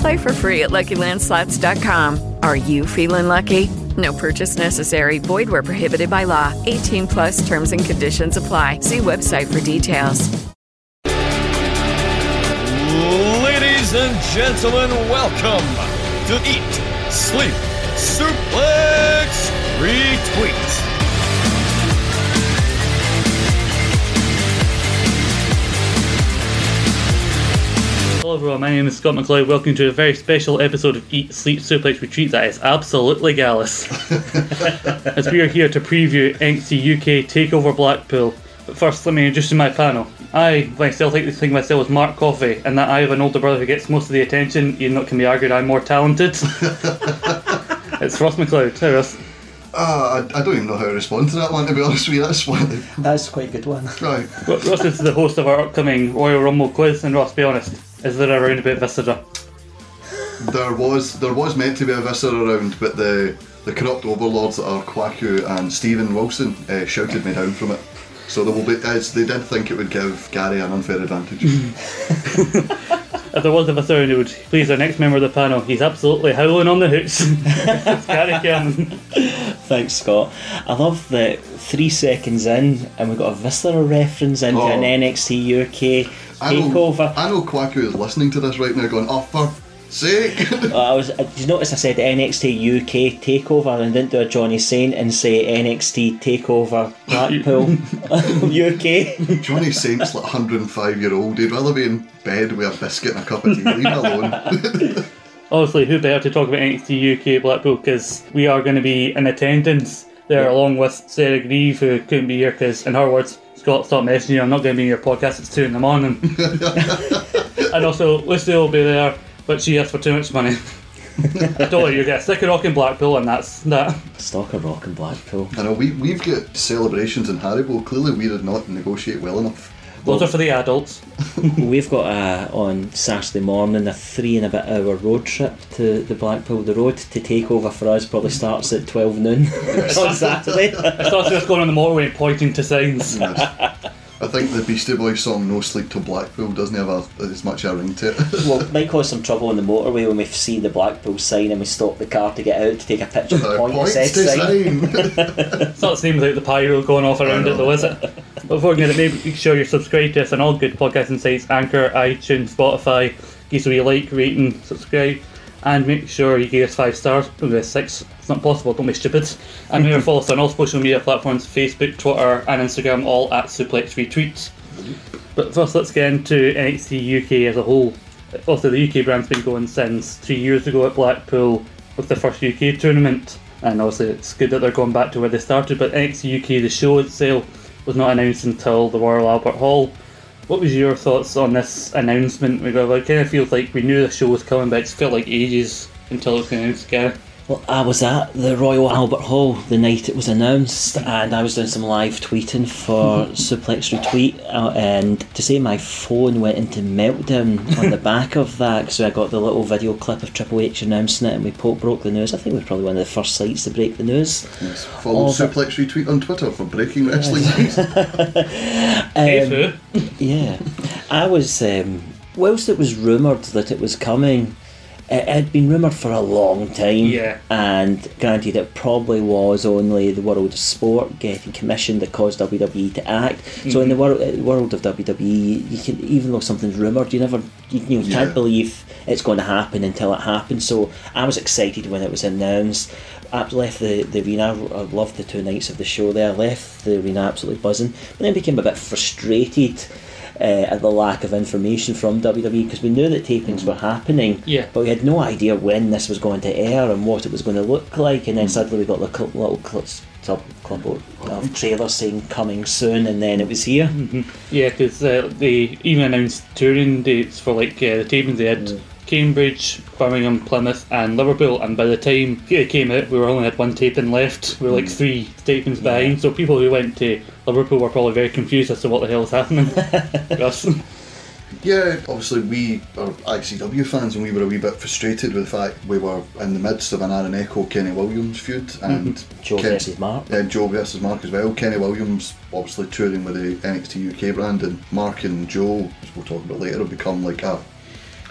Play for free at LuckyLandSlots.com. Are you feeling lucky? No purchase necessary. Void where prohibited by law. 18 plus terms and conditions apply. See website for details. Ladies and gentlemen, welcome to Eat, Sleep, Suplex, Retweet. Hello everyone, my name is Scott McLeod. Welcome to a very special episode of Eat, Sleep, Suplex Retweet that is absolutely gallus. As we are here to preview NXT UK Takeover Blackpool. But first, let me introduce you my panel. I myself like to think of myself as Mark Coffey, and that I have an older brother who gets most of the attention, even though it can be argued I'm more talented. it's Ross McLeod. Hey Ross. Uh, I, I don't even know how to respond to that one, to be honest with you. That's one. That's quite a good one. Right. Ro- Ross is the host of our upcoming Royal Rumble quiz, and Ross, be honest, is there a roundabout visitor? There was there was meant to be a visitor around, but the the corrupt overlords that are Kwaku and Stephen Wilson uh, shouted me down from it. So there will be as they did think it would give Gary an unfair advantage. If there was a visitor who would please our next member of the panel, he's absolutely howling on the hooks. Gary Cameron. Thanks, Scott. I love that three seconds in, and we got a visitor reference into Oh. an NXT UK I know, takeover. I know Kwaku is listening to this right now, going, "Oh, for sake!" Uh, I was. Did you notice I said NXT UK takeover and didn't do a Johnny Saint and say NXT takeover Blackpool UK? Johnny Saint's like 105 year old. He'd rather be in bed with a biscuit and a cup of tea. Leave him alone. Obviously, who better to talk about NXT UK Blackpool because we are going to be in attendance there along with Sarah Grieve, who couldn't be here because, in her words, Scott, stop messaging you. I'm not going to be in your podcast. It's two in the morning. and also, Lucy will be there, but she asked for too much money. I told her you get a stick of rock in Blackpool, and that's that. Stock of Rock and Blackpool. I know we we've got celebrations in Haribo. Clearly, we did not negotiate well enough. Those are for the adults. We've got uh, on Saturday morning a three and a bit hour road trip to the Blackpool. The road to take over for us probably starts at 12 noon on Saturday. It starts just going on the motorway and pointing to signs. Yes. I think the Beastie Boys song "No Sleep Till Blackpool" doesn't have a, as much a ring to it. well, it might cause some trouble on the motorway when we see the Blackpool sign and we stop the car to get out to take a picture of the Uh, point points sex to sign. sign. It's not the same without the pyro going off around it, though, is it? But before we get it, make sure you're subscribed to us on all good podcasting sites Anchor, iTunes, Spotify. Give us a wee like, rating, subscribe, and make sure you give us five stars. Give six. It's not possible, don't be stupid. And remember, follow us on all social media platforms Facebook, Twitter, and Instagram, all at Suplex Retweets. But first, let's get into NXT UK as a whole. Also, the UK brand's been going since three years ago at Blackpool with the first UK tournament. And obviously, it's good that they're going back to where they started. But NXT UK, the show itself, was not announced until the Royal Albert Hall. What was your thoughts on this announcement? We got, it kind of feels like we knew the show was coming, but it felt like ages until it was announced. Gary. Well, I was at the Royal Albert Hall the night it was announced, and I was doing some live tweeting for Suplex Retweet, uh, and to say my phone went into meltdown on the back of that, so I got the little video clip of Triple H announcing it, and we po- broke the news. I think we were probably one of the first sites to break the news. Yes. Follow but- Suplex Retweet on Twitter for breaking wrestling news. Um, Yeah, I was. Um, whilst it was rumoured that it was coming, it had been rumoured for a long time. Yeah. And granted, it probably was only the world of sport getting commissioned that caused WWE to act. So in the world uh, world of WWE, you can even though something's rumoured, you never you, you Yeah. can't believe it's going to happen until it happens. So I was excited when it was announced. I left the, the arena. I loved the two nights of the show there. I left the arena absolutely buzzing, but then became a bit frustrated uh, at the lack of information from WWE because we knew that tapings were happening, Yeah. but we had no idea when this was going to air and what it was going to look like. And then suddenly we got the cl- little clips, club of trailers saying coming soon, and then it was here. Yeah, because uh, they even announced touring dates for like uh, the tapings. They had Cambridge, Birmingham, Plymouth, and Liverpool. And by the time it came out, we were only had one taping left. We were like hmm. three tapings behind. So people who went to Liverpool were probably very confused as to what the hell is happening. Yeah, obviously we are ICW fans and we were a wee bit frustrated with the fact we were in the midst of an Aaron Echo Kenny Williams feud hmm. and Joe Ken- versus Mark. Yeah, Joe versus Mark as well. Kenny Williams obviously touring with the NXT UK brand and Mark and Joe, as we'll talk about later, have become like a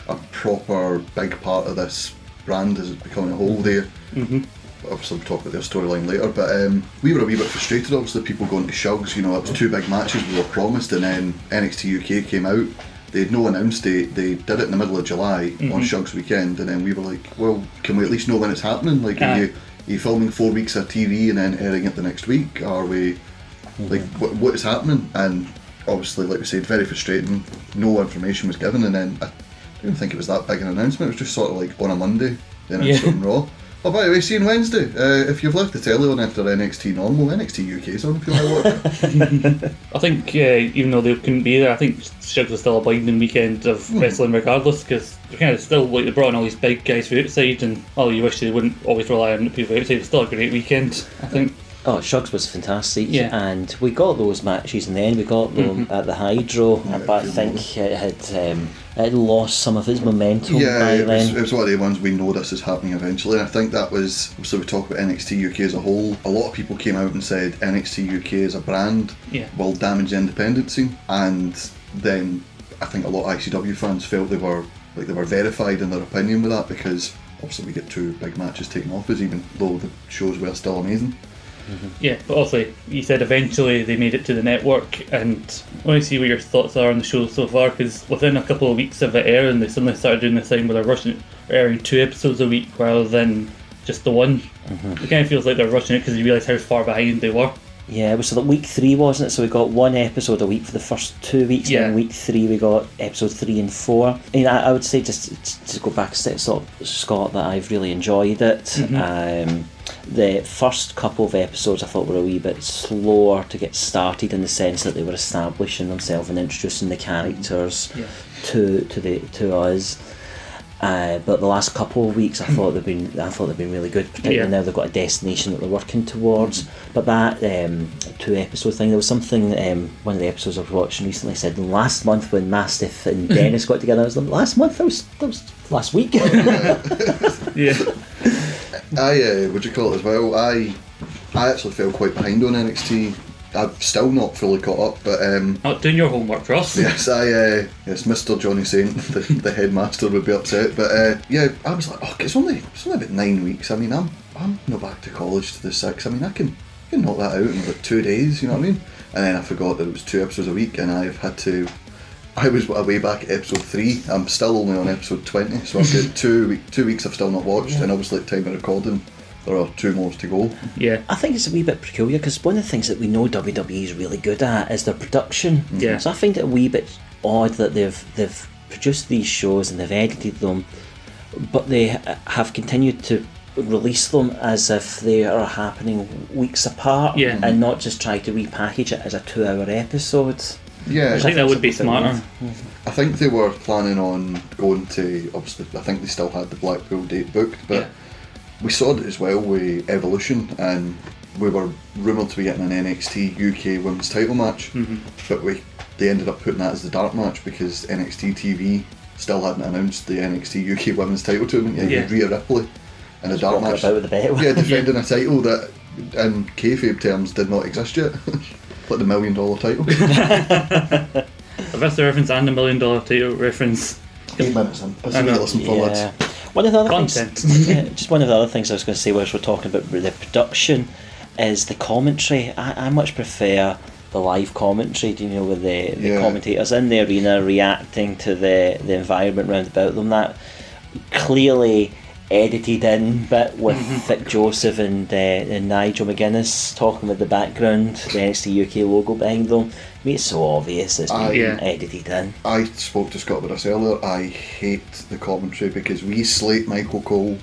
a proper big part of this brand as it's becoming a whole there. Mm-hmm. Obviously, we'll talk about their storyline later, but um, we were a wee bit frustrated. Obviously, people going to Shugs, you know, it was two big matches we were promised, and then NXT UK came out. They had no announced date. They did it in the middle of July on Shugs weekend, and then we were like, "Well, can we at least know when it's happening? Like, are you, are you filming four weeks of TV and then airing it the next week? Are we like what, what is happening?" And obviously, like we said, very frustrating. No information was given, and then I didn't think it was that big an announcement. It was just sort of like on a Monday, then it's Yeah. on Raw. Oh, by the way, see you on Wednesday. Uh, if you've left the telly on after NXT normal, NXT UK is on if you want to watch it. I think uh, even though they couldn't be there, I think Shugs was still a blinding weekend of wrestling regardless because they're kind of still like they brought in all these big guys from outside and oh you wish they wouldn't always rely on the people outside. It's still a great weekend, I think. Oh, Shugs was fantastic. Yeah. And we got those matches in the end. We got them at the Hydro, Yeah, but I good think it had um, it lost some of its momentum yeah, by it was, it was one of the ones we know this is happening eventually. And I think that was so we talk about NXT UK as a whole. A lot of people came out and said NXT UK as a brand Yeah. will damage the independent scene, and then I think a lot of ICW fans felt they were like they were verified in their opinion with that because obviously we get two big matches taken off us, even though the shows were still amazing. Yeah, but also you said eventually they made it to the network, and I want to see what your thoughts are on the show so far. Because within a couple of weeks of it airing, they suddenly started doing this thing where they're rushing, airing two episodes a week rather than just the one. Mm-hmm. It kind of feels like they're rushing it because you realise how far behind they were. Yeah, it was week three, wasn't it? So we got one episode a week for the first two weeks, Yeah. and week three we got episode three and four. I mean, I, I would say just to- go back a step, sort of, Scott, that I've really enjoyed it. Um, the first couple of episodes I thought were a wee bit slower to get started in the sense that they were establishing themselves and introducing the characters Yeah. to to the to us. Uh, but the last couple of weeks, I thought they've been, I thought they've been really good. Particularly Yeah. now they've got a destination that they're working towards. But that um, two episode thing, there was something. Um, one of the episodes I was watching recently said last month when Mastiff and Dennis got together. I was like, last month that was that was last week. Yeah, I uh, would you call it as well? I I actually fell quite behind on NXT. I'm still not fully caught up, but um, not doing your homework, Ross. yes, I uh, yes, Mr. Johnny Saint, the, the headmaster, would be upset. But uh, yeah, I was like, oh, it's only it's only about nine weeks. I mean, I'm I'm not back to college to the six. I mean, I can I can knock that out in about two days. You know what I mean? And then I forgot that it was two episodes a week, and I've had to. I was way back at episode three. I'm still only on episode twenty, so I've got two week, two weeks I've still not watched, and obviously at time of recording, there are two more to go. Yeah, I think it's a wee bit peculiar because one of the things that we know WWE is really good at is their production. Mm-hmm. Yeah. So I find it a wee bit odd that they've they've produced these shows and they've edited them, but they have continued to release them as if they are happening weeks apart Yeah. and not just try to repackage it as a two-hour episode. Yeah, I think that would be Which I think smarter. I think they were planning on going to obviously. I think they still had the Blackpool date booked, but Yeah. We saw it as well with Evolution, and we were rumoured to be getting an NXT UK Women's Title match, Mm-hmm. but we they ended up putting that as the dark match because NXT TV still hadn't announced the NXT UK Women's Title tournament yet. Yeah. Yeah. Rhea Ripley in a dark match. about with the. Yeah, defending a title that, in kayfabe terms, did not exist yet. like the million dollar title. If that's the reference and the million dollar title reference, Eight minutes in. Let's I know. listen for Yeah. Lads. One of the other Content. things, yeah, just one of the other things I was going to say, was we're talking about the production, is the commentary. I, I much prefer the live commentary. do You know, with the, the Yeah. commentators in the arena reacting to the the environment round about them. That clearly edited in bit with Vic Joseph and, uh, and Nigel McGuinness talking with the background, the NXT UK logo behind them. I mean, it's so obvious it's I- been Yeah. edited in. I spoke to Scott about this earlier. I hate the commentary because we slate Michael Cole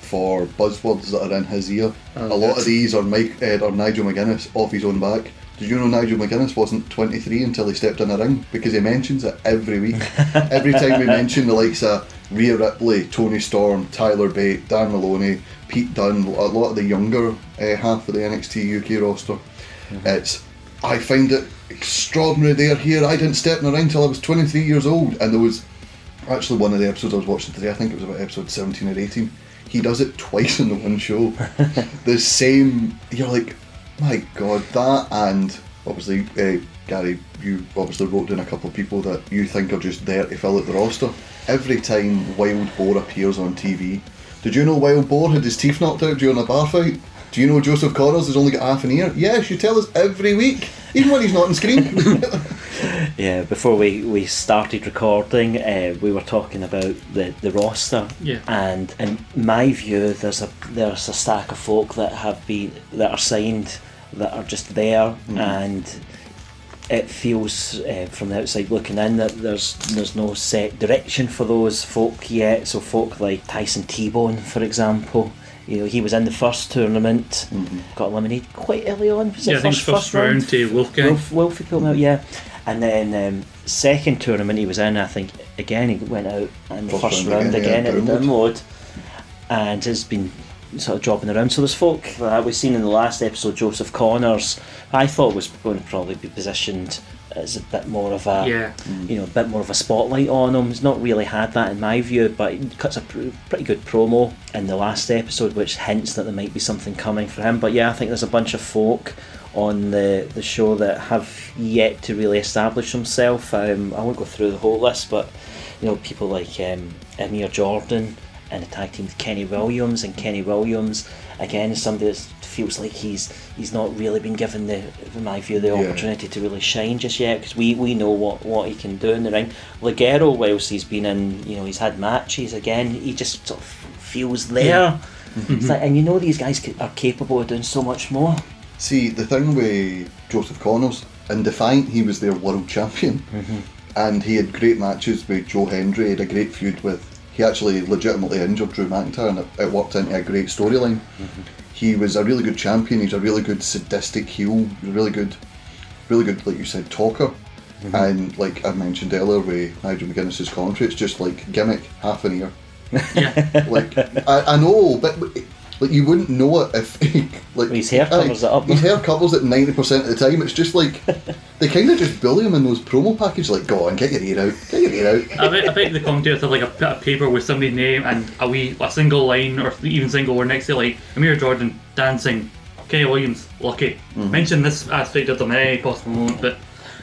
for buzzwords that are in his ear. a lot of these are Mike Ed or Nigel McGuinness off his own back. Did you know Nigel McGuinness wasn't 23 until he stepped in the ring? Because he mentions it every week. every time we mention the likes of Rhea Ripley, Toni Storm, Tyler Bate, Dan Moloney, Pete Dunne, a lot of the younger uh, half of the NXT UK roster, it's I find it extraordinary they're here. I didn't step in the ring till I was 23 years old, and there was actually one of the episodes I was watching today. I think it was about episode 17 or 18. He does it twice in the one show. the same. You're like, my god, that and obviously uh, Gary, you obviously wrote down a couple of people that you think are just there to fill out the roster. Every time Wild Boar appears on TV, did you know Wild Boar had his teeth knocked out during a bar fight? Do you know Joseph Conners has only got half an ear? Yes, you tell us every week, even when he's not on screen. Yeah, before we, we started recording, uh, we were talking about the, the roster. Yeah. And in my view, there's a there's a stack of folk that have been that are signed that are just there, and it feels uh, from the outside looking in that there's there's no set direction for those folk yet. So folk like Tyson T-Bone, for example. You know, he was in the first tournament, got eliminated quite early on. Was it Yeah, I think first, first round to Wolfgang. Wolf, Wolfie pulled him out, yeah. And then um, second tournament he was in, I think again he went out in the First first, round round, again, again, yeah, at the download, and has been sort of dropping around. So there's folk that we've seen in the last episode. Joseph Conners, I thought was going to probably be positioned as a bit more of a Yeah. you know a bit more of a spotlight on him. He's not really had that in my view, but he cuts a pr- pretty good promo in the last episode, which hints that there might be something coming for him. But yeah, I think there's a bunch of folk on the, the show that have yet to really establish themselves. Um, I won't go through the whole list, but you know people like um, Amir Jordan and a tag team with Kenny Williams, and Kenny Williams again is somebody that feels like he's he's not really been given the, in my view, the Yeah. opportunity to really shine just yet because we, we know what, what he can do in the ring. Ligero, whilst he's been in, you know, he's had matches again, he just sort of feels there. It's like, and you know these guys are capable of doing so much more. See, the thing with Joseph Conners, in Defiant, he was their world champion. Mm-hmm. And he had great matches with Joe Hendry, he had a great feud with. He actually legitimately injured Drew McIntyre and it, it worked into a great storyline. Mm-hmm. He was a really good champion, he's a really good sadistic heel, really good, really good, like you said, talker. Mm-hmm. And like I mentioned earlier with Nigel McGuinness's commentary, it's just like gimmick, half an ear. Yeah. like I, I know, but like you wouldn't know it if like His hair aye, covers it up. His hair covers it ninety percent of the time. It's just like they kind of just bully him in those promo packages. Like, go on, get your ear out, get your ear out. I bet, I bet the commentators have like a bit of paper with somebody's name and a wee a single line or even single word next to it, like Amir Jordan dancing, Kenny Williams lucky. Mm-hmm. Mention this aspect of them eh, at any possible moment, but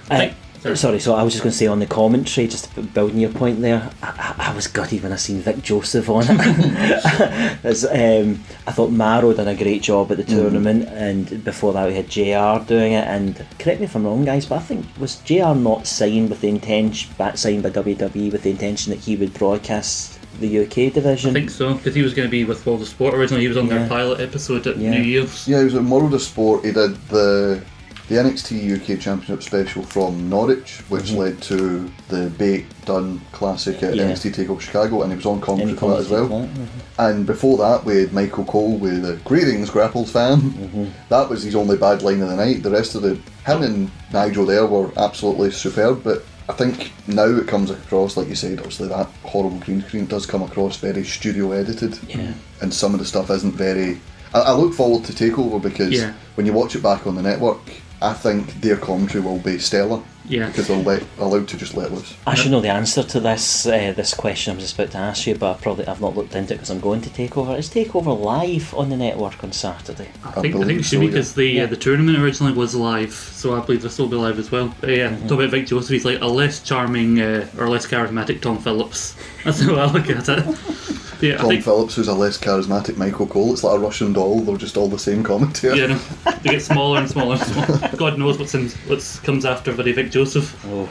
I think sorry, so I was just going to say on the commentary, just building your point there, I, I, I was gutted when I seen Vic Joseph on it. Um, I thought Mauro done a great job at the tournament, and before that we had JR doing it. And correct me if I'm wrong, guys, but I think was JR not signed with the intention, back signed by WWE with the intention that he would broadcast the UK division? I think so because he was going to be with World of Sport originally. He was on Yeah. their pilot episode at Yeah. New Year's. Yeah, he was at World of Sport. He did the the NXT UK Championship special from Norwich, which led to the Bate Dunne Classic at Yeah. NXT Takeover Chicago, and he was on commentary for that as well. comment on And before that, we had Michael Cole with the Greetings Grapples fan. Mm-hmm. That was his only bad line of the night. The rest of the him and Nigel there were absolutely superb. But I think now it comes across, like you said, obviously that horrible green screen does come across very studio edited. Yeah. And some of the stuff isn't very. I, I look forward to Takeover because Yeah. when you watch it back on the network, I think their commentary will be stellar. Yeah. Because they'll let allowed to just let loose. I should know the answer to this uh, this question I'm just about to ask you, but I probably I've not looked into it because I'm going to take Takeover. Is Takeover live on the network on Saturday? I think I believe think it so, should be yeah. because the Yeah. uh, the tournament originally was live, so I believe this will be live as well. But yeah, talk about Vic Joseph. He's like a less charming uh, or less charismatic Tom Phillips. That's how I look at it. Yeah, Tom think- Phillips, who's a less charismatic Michael Cole. It's like a Russian doll. They're just all the same commentator. Yeah, no, they get smaller and smaller and smaller. God knows what's in what's comes after Buddy Vic Joseph. Oh.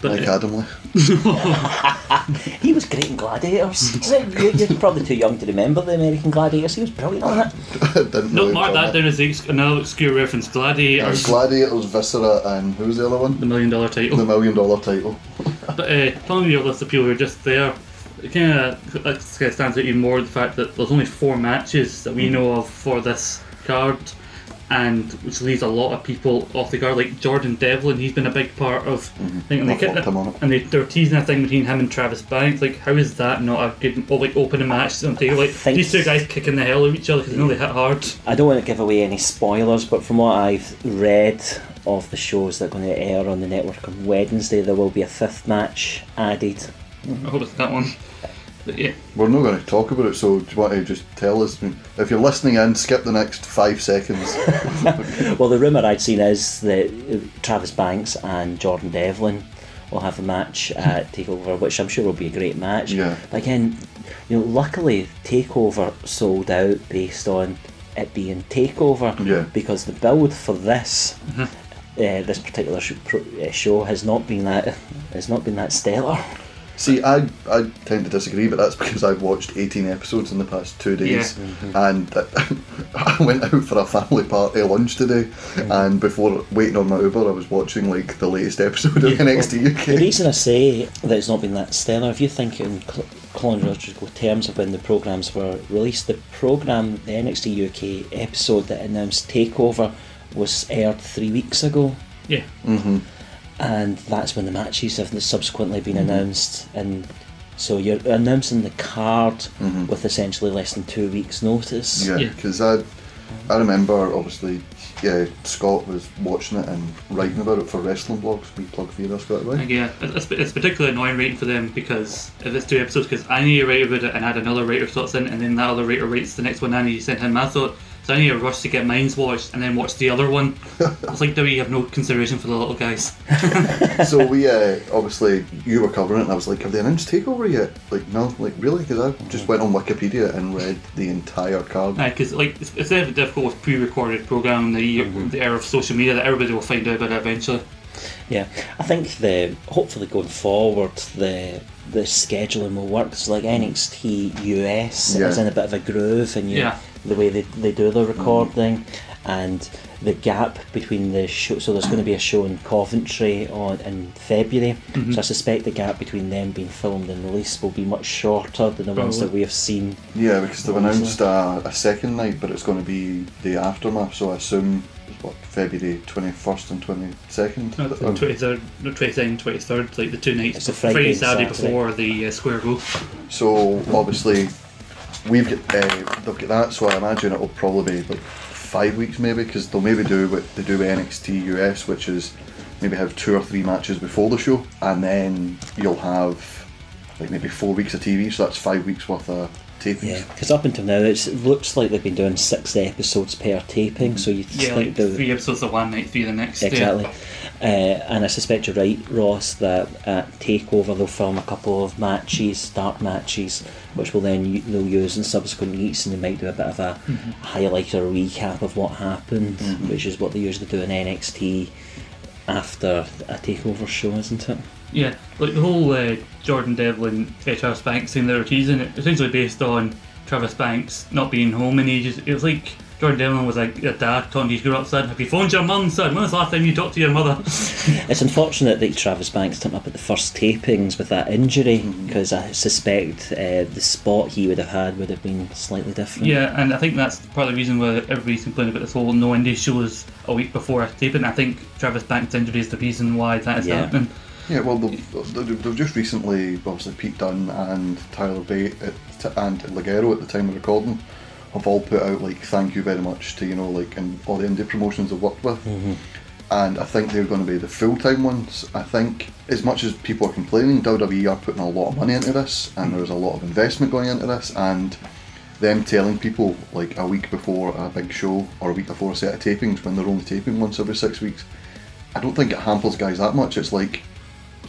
But Mike uh, Adamle. He was great in Gladiators. You- You're probably too young to remember the American Gladiators. He was brilliant on it. Didn't no, really mark enjoy that down as the ex- another obscure reference. Gladiators, Gladiators, Viscera, and who was the other one? the million dollar title. The million dollar title. But uh, telling you a list of people who are just there, it kind of kind stands out even more the fact that there's only four matches that we know of for this card, and which leaves a lot of people off the guard. Like Jordan Devlin, he's been a big part of. I think and they kept, him on it. And they, they're teasing a thing between him and Travis Banks. Like, how is that not a good oh, like opening match? on tape? Like these two guys kicking the hell out of each other because they know they hit hard. I don't want to give away any spoilers, but from what I've read of the shows that are going to air on the network on Wednesday, there will be a fifth match added. I hope it's that one. But yeah, We're not going to talk about it, so do you want to just tell us? If you're listening in, skip the next five seconds. Well, the rumour I'd seen is that Travis Banks and Jordan Devlin will have a match at Takeover, which I'm sure will be a great match. Yeah. But again, you know, luckily Takeover sold out based on it being Takeover. Yeah. Because the build for this. Uh, this particular sh- pro- uh, show has not been that has not been that stellar. See, I, I tend to disagree, but that's because I've watched 18 episodes in the past two days, mm-hmm. and I went out for a family party lunch today, mm-hmm. and before waiting on my Uber, I was watching like the latest episode of NXT UK. The reason I say that it's not been that stellar, if you think in cl- chronological terms of when the programmes were released, the programme, the NXT UK episode that announced Takeover, was aired three weeks ago, yeah. Mm-hmm. And that's when the matches have subsequently been mm-hmm. announced. And so you're announcing the card mm-hmm. with essentially less than two weeks' notice. Yeah, Yeah. because I, I remember obviously, yeah, Scott was watching it and writing about it for wrestling blogs. We plug for you there, Scott, right? yeah, it's, it's particularly annoying writing for them because if it's two episodes, because I need to write about it and add another writer thoughts in, and then that other writer writes the next one, and I need to send him my thought. So I need to rush to get mine's watched and then watch the other one. it's like do we have no consideration for the little guys? so we uh, obviously you were covering it, and I was like, "Have they announced Takeover yet?" Like, no, like really? Because I just went on Wikipedia and read the entire card. Because like it's, it's very difficult with pre-recorded programming, the year, the era of social media, that everybody will find out about it eventually. Yeah, I think the hopefully going forward the the scheduling will work. It's like NXT US Yeah. is in a bit of a groove, and you, Yeah. The way they, they do the recording, and the gap between the show. So there's going to be a show in Coventry on in February. So I suspect the gap between them being filmed and released will be much shorter than the ones that we have seen. Yeah, because they've announced a, a second night, but it's going to be the aftermath. So I assume what February twenty first and twenty second. No, the 23rd, no, 22nd, 23rd, like the two nights, It's a Friday, Friday Saturday, Saturday. before the uh, Square Go. So obviously, we've got uh, they've got that. So I imagine it'll probably be like five weeks maybe, because they'll maybe do what they do with NXT US, which is maybe have two or three matches before the show, and then you'll have like maybe four weeks of TV. So that's five weeks worth of tapings. Yeah, because up until now it's, it looks like they've been doing six episodes per taping. So you Yeah, like the three episodes of one night, three the next. yeah. Exactly. Uh, and I suspect you're right, Ross, that at Takeover they'll film a couple of matches, dark matches, which will then they'll use in subsequent weeks, and they might do a bit of a highlight or recap of what happened, which is what they usually do in NXT after a Takeover show, isn't it? Yeah, like the whole uh, Jordan Devlin, uh, Travis Banks thing they were teasing, it essentially based on Travis Banks not being home in ages. It was like Jordan Devlin was like a dad talking to his grown up son. Have you phoned your mum, son? When was the last time you talked to your mother? It's unfortunate that Travis Banks turned up at the first tapings with that injury, because I suspect uh, the spot he would have had would have been slightly different. yeah, and I think that's part of the reason why everybody's complaining about this whole no indie shows a week before a taping. I think Travis Banks' injury is the reason why that is Yeah. happening. Yeah, well, they've, they've just recently, obviously, Pete Dunne and Tyler Bate uh, and Ligero at the time of recording have all put out like thank you very much to you know like and all the indie promotions they've worked with, mm-hmm. and I think they're going to be the full time ones. I think as much as people are complaining, WWE are putting a lot of money into this, and there's a lot of investment going into this, and them telling people like a week before a big show or a week before a set of tapings when they're only taping once every six weeks. I don't think it hampers guys that much. It's like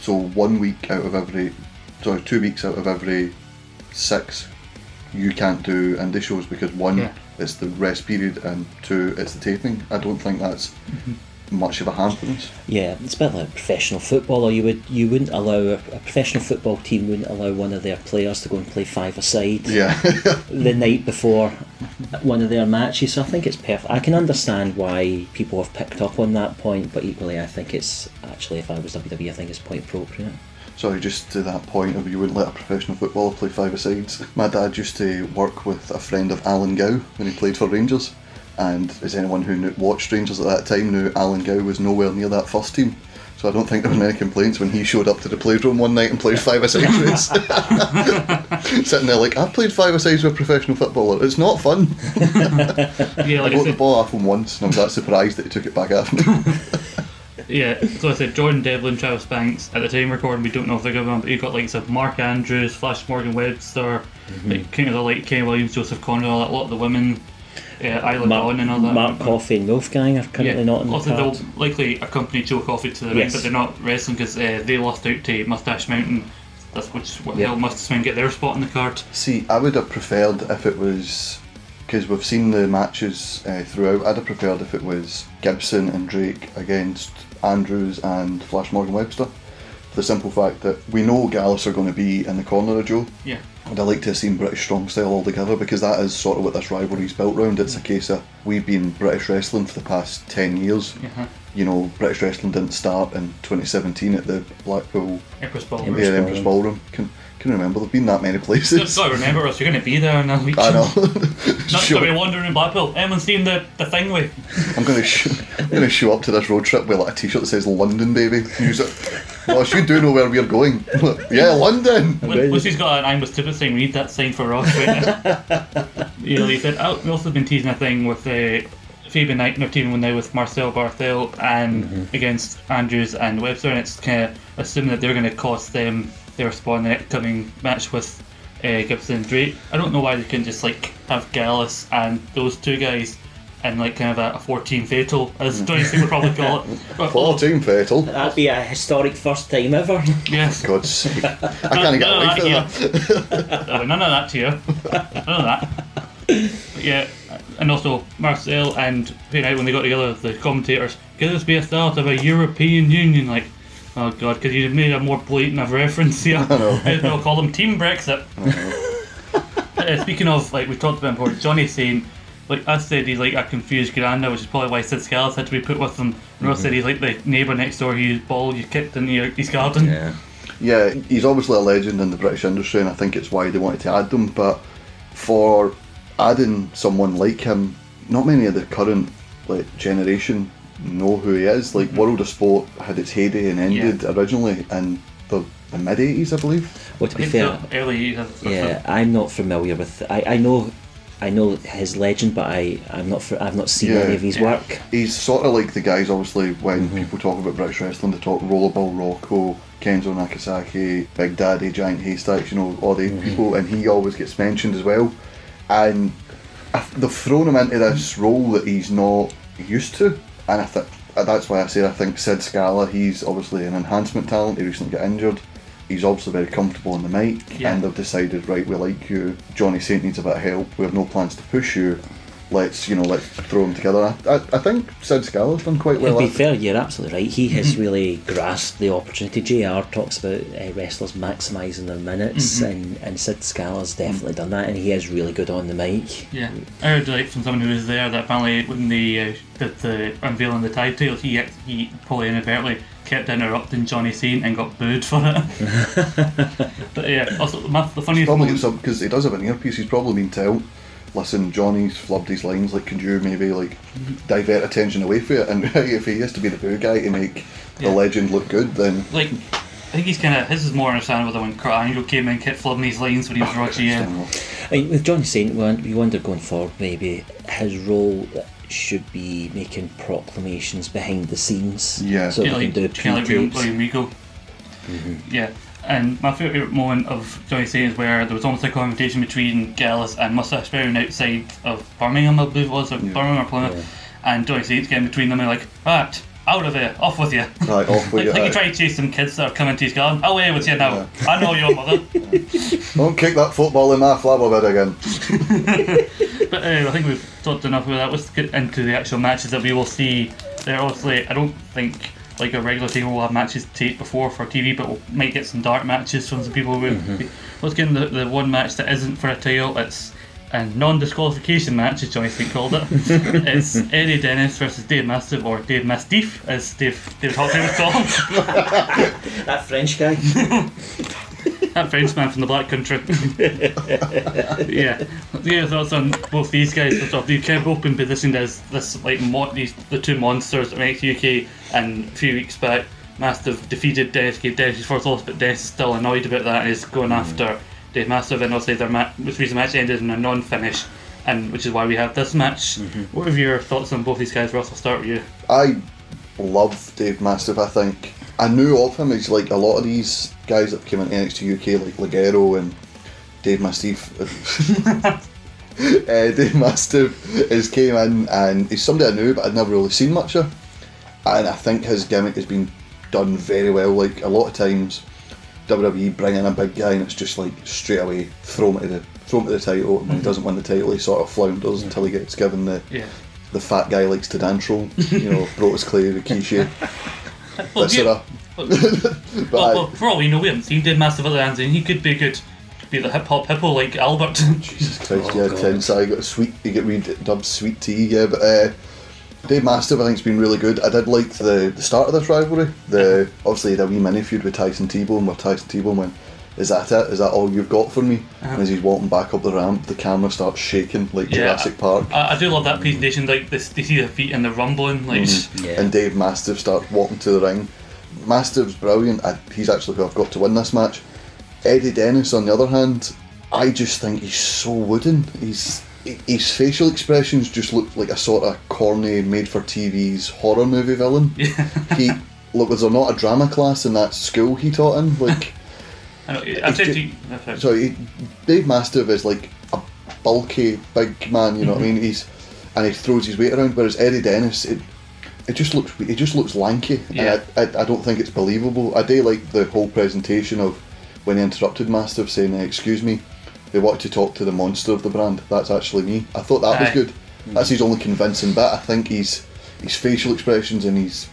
so one week out of every, sorry, two weeks out of every six you can't do indie shows because one, Yeah. it's the rest period, and two, it's the taping. I don't think that's Mm-hmm. Much of a hindrance. Yeah, it's a bit like a professional football. Or you would you wouldn't allow a, a professional football team wouldn't allow one of their players to go and play five aside Yeah, the night before one of their matches. So I think it's perfect. I can understand why people have picked up on that point, but equally, I think it's actually if I was WWE, I think it's quite appropriate. Sorry, just to that point of you wouldn't let a professional footballer play five-a-sides. My dad used to work with a friend of Alan Gow when he played for Rangers, and as anyone who knew, watched Rangers at that time knew, Alan Gow was nowhere near that first team. So I don't think there were many complaints when he showed up to the playroom one night and played five aside race. Sitting there like, I've played five asides with a professional footballer. It's not fun. Yeah, I like I got the said, ball off him once and I was that surprised that he took it back off me. yeah. So I said Jordan Devlin, Travis Banks. At the time recording, we don't know if they're going on, but you've got like some Mark Andrews, Flash Morgan Webster, Mm-hmm. like kind of the like Kenny Williams, Joseph Conrad, a lot of the women, uh, Isla Mark, Dawn and all that. Mark Coffey and Wolfgang are currently not in the also card. they'll likely accompany Joe Coffey to the ring, Yes. but they're not wrestling because uh, they lost out to Mustache Mountain. That's which what Yeah. hell Mustache Mountain get their spot in the card. See, I would have preferred if it was because we've seen the matches uh, throughout. I'd have preferred if it was Gibson and Drake against Andrews and Flash Morgan Webster. For the simple fact that we know Gallus are going to be in the corner of Joe. Yeah. And I like to have seen British Strong Style all together because that is sort of what this rivalry's built around. It's a case of we've been British wrestling for the past 10 years. Uh-huh. You know, British wrestling didn't start in 2017 at the Blackpool Empress Ball. Empress yeah, Empress Ballroom. Can, can remember, there've been that many places. Just gotta remember us. You're going to be there in a week. I know. Not Sure. to be wandering in Blackpool. Everyone's seen the, the thing with. I'm gonna sh- I'm gonna show up to this road trip with like a T-shirt that says London, baby. Use it. Well, you do know where we're going. yeah, London. When, once he's got an I'm with Tippett sign, read that sign for Ross right now. you know, he said, oh, we also been teasing a thing with uh, Fabian Aichner and their team now with Marcel Barthel and against Andrews and Webster, and it's kind of assuming that they're going to cost them their spot in the upcoming match with uh, Gibson and Drake. I don't know why they can just like have Gallus and those two guys in like kind of a, a 14 fatal, as Johnny Saint would probably call it. But- 14 fatal. That'd be a historic first time ever. Yes. God's sake. I can't get None away from that that. None of that to you. None of that. But yeah, and also Marcel and Payne out when they got together, the commentators, could this be a start of a European Union? Like, oh god, because you've made a more blatant of reference here. I know. They'll call them Team Brexit. Uh, speaking of, like we talked about before, Johnny Saint, like I said, he's like a confused granda, which is probably why Sid Scala had to be put with them. And Ross said he's like the neighbour next door whose ball you kicked into your, his garden. Yeah. Yeah, he's obviously a legend in the British industry, and I think it's why they wanted to add them. But for adding someone like him, not many of the current like generation know who he is. Like World of Sport had its heyday and ended originally in the, the mid '80s, I believe. Well, to I be fair, early years. yeah, I'm not familiar with. I, I know, I know his legend, but I I'm not. For, I've not seen Yeah. any of his work. He's sort of like the guys, obviously, when mm-hmm. people talk about British wrestling, they talk Rollerball Rocco, Kendo Nagasaki, Big Daddy, Giant Haystacks, you know, all the mm-hmm. people, and he always gets mentioned as well. And they've thrown him into this role that he's not used to, and I think that's why I say I think Sid Scala, he's obviously an enhancement talent. He recently got injured. He's obviously very comfortable on the mic, Yeah. and they've decided, right, we like you. Johnny Saint needs a bit of help. We have no plans to push you. Let's, you know, let's throw them together. I, I, I think Sid Scala's done quite well. to be fair, you're absolutely right. He has really grasped the opportunity. JR talks about uh, wrestlers maximising their minutes, and, and Sid Scala's definitely done that, and he is really good on the mic. Yeah, I heard like from someone who was there that apparently when they uh, did the unveiling the tag titles, he act- he probably inadvertently kept interrupting Johnny Saint and got booed for it. but yeah, also my, the funniest Probably moment- some because he does have an earpiece. He's probably been told, "Listen, Johnny's flubbed his lines. Like, could you maybe like divert attention away from it? And if he has to be the boo guy to make Yeah. the legend look good, then like I think he's kind of his is more understandable than when Kurt Angle came in, kept flubbing his lines when he was Roger. Yeah, I mean, with Johnny Saint, we wonder going forward maybe his role should be making proclamations behind the scenes. Yeah. so yeah we like, can do kind of like William, pre-tapes. William Regal. Mm-hmm. Yeah. And my favourite moment of Johnny Saint is where there was almost a conversation between Gallus and Mustache Brown outside of Birmingham, I believe it was, or Birmingham or Plymouth. And Johnny Saint's getting between them and like, Pat, out of here, off with you. Right, off with Like, you. like you try to chase some kids that are coming to his garden. Away with you now. I know your mother. Don't kick that football in my flower bed again. But uh, I think we've talked enough about that. Let's get into the actual matches that we will see. There, obviously, I don't think like a regular team will have matches taped before for TV, but we might get some dark matches from some people. Mm-hmm. Who Let's get in the, the one match that isn't for a title. It's a non-disqualification match, as Johnny Saint called it. it's Eddie Dennis versus Dave Mastiff, or Dave Mastiff, as Dave David Hockney would call him. That French guy. that Frenchman from the Black Country. yeah, yeah. Thoughts on both these guys? First off, they've kind of both been positioned as this like mo- these the two monsters of NXT UK, and a few weeks back, Mastiff defeated Dennis, gave Dennis his first loss, but Dennis is still annoyed about that and is going after Dave Mastiff, and obviously their ma- most recent match ended in a non-finish. And which is why we have this match. What are your thoughts on both these guys? Ross, I'll start with you. I love Dave Mastiff. I think I knew of him as like a lot of these guys that came into NXT UK, like Ligero and Dave Mastiff. uh, Dave Mastiff has came in and he's somebody I knew, but I'd never really seen much of. And I think his gimmick has been done very well. Like a lot of times, WWE bring in a big guy and it's just like straight away throw him to the throw him to the title. And when he doesn't win the title, he sort of flounders until he gets given the Yeah. the fat guy likes to dance role. You know, Brodus Clay, Rikishi, Well, etc. But well, well, for all we know, we haven't seen Dave Mastiff at the hands, and he could be good, be the hip hop hippo like Albert. Jesus Christ, Oh, yeah, God. tense. I got a sweet, you get redubbed sweet tea, yeah. But uh, Dave Mastiff, I think's been really good. I did like the, the start of this rivalry. The obviously he had a wee mini feud with Tyson T-Bone, where Tyson T-Bone went, "Is that it? Is that all you've got for me?" Uh-huh. And as he's walking back up the ramp, the camera starts shaking like Yeah. Jurassic Park. I, I do love that presentation. Like this, they see the feet and the rumbling. Like mm-hmm. Yeah. and Dave Mastiff starts walking to the ring. Mastiff's brilliant. I, he's actually who I've got to win this match. Eddie Dennis, on the other hand, I just think he's so wooden. He's his facial expressions just look like a sort of corny, made-for-TV's horror movie villain. he look was there not a drama class in that school he taught in? Like, I know, I've said to you, sorry. so he, Dave Mastiff is like a bulky, big man. You know what I mean? Mm-hmm. He's and he throws his weight around. Whereas Eddie Dennis, it it just looks he just looks lanky. Yeah. And I, I, I don't think it's believable. I do like the whole presentation of when he interrupted Mastiff saying, "Excuse me." They wanted to talk to the monster of the brand. That's actually me. I thought that was good. That's his only convincing bit. I think he's his facial expressions and his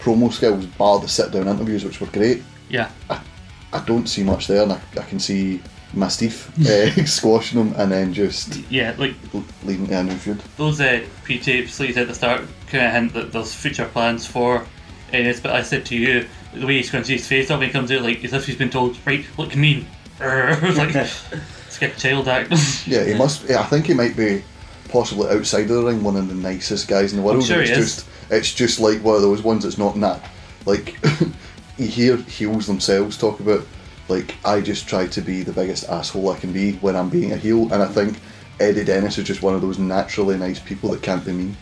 promo skills bar the sit down interviews, which were great. yeah, I don't see much there, and I, I can see Mastiff uh, squashing him and then just yeah. Like l- leading to a new feud. those uh, pre-tapes, like at the start, kind of hint that there's future plans for Ennis. But I said to you, the way he scrunches his face up when he comes out, like as if he's been told, right, look mean. It's like a child act. Yeah, he must. Yeah, I think he might be possibly outside of the ring one of the nicest guys in the world. sure it's he is. just it's just like one of those ones that's not that. Like you hear heels themselves talk about like I just try to be the biggest asshole I can be when I'm being a heel, and I think Eddie Dennis is just one of those naturally nice people that can't be mean.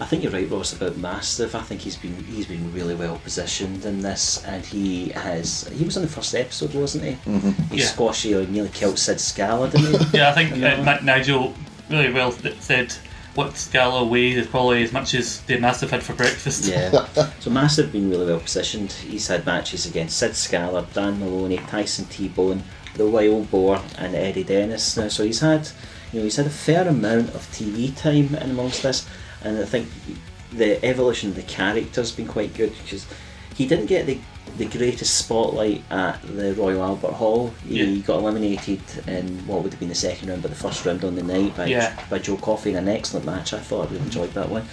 I think you're right, Ross, about Mastiff. I think he's been he's been really well positioned in this, and he has. He was on the first episode, wasn't he? Mm-hmm. He Yeah. squashy or nearly killed Sid Scala, didn't he? yeah, I think uh, Ni- Nigel really well th- said what Scala weighs is probably as much as the Mastiff had for breakfast. Yeah. so Mastiff been really well positioned. He's had matches against Sid Scala, Dan Moloney, Tyson T Bone, The Wild Boar, and Eddie Dennis. Now, so he's had, you know, he's had a fair amount of TV time in amongst this, and I think the evolution of the character's been quite good because he didn't get the the greatest spotlight at the Royal Albert Hall. He Yeah. got eliminated in what would have been the second round, but the first round on the night by Yeah. by Joe Coffey in an excellent match. I thought I really enjoyed that one.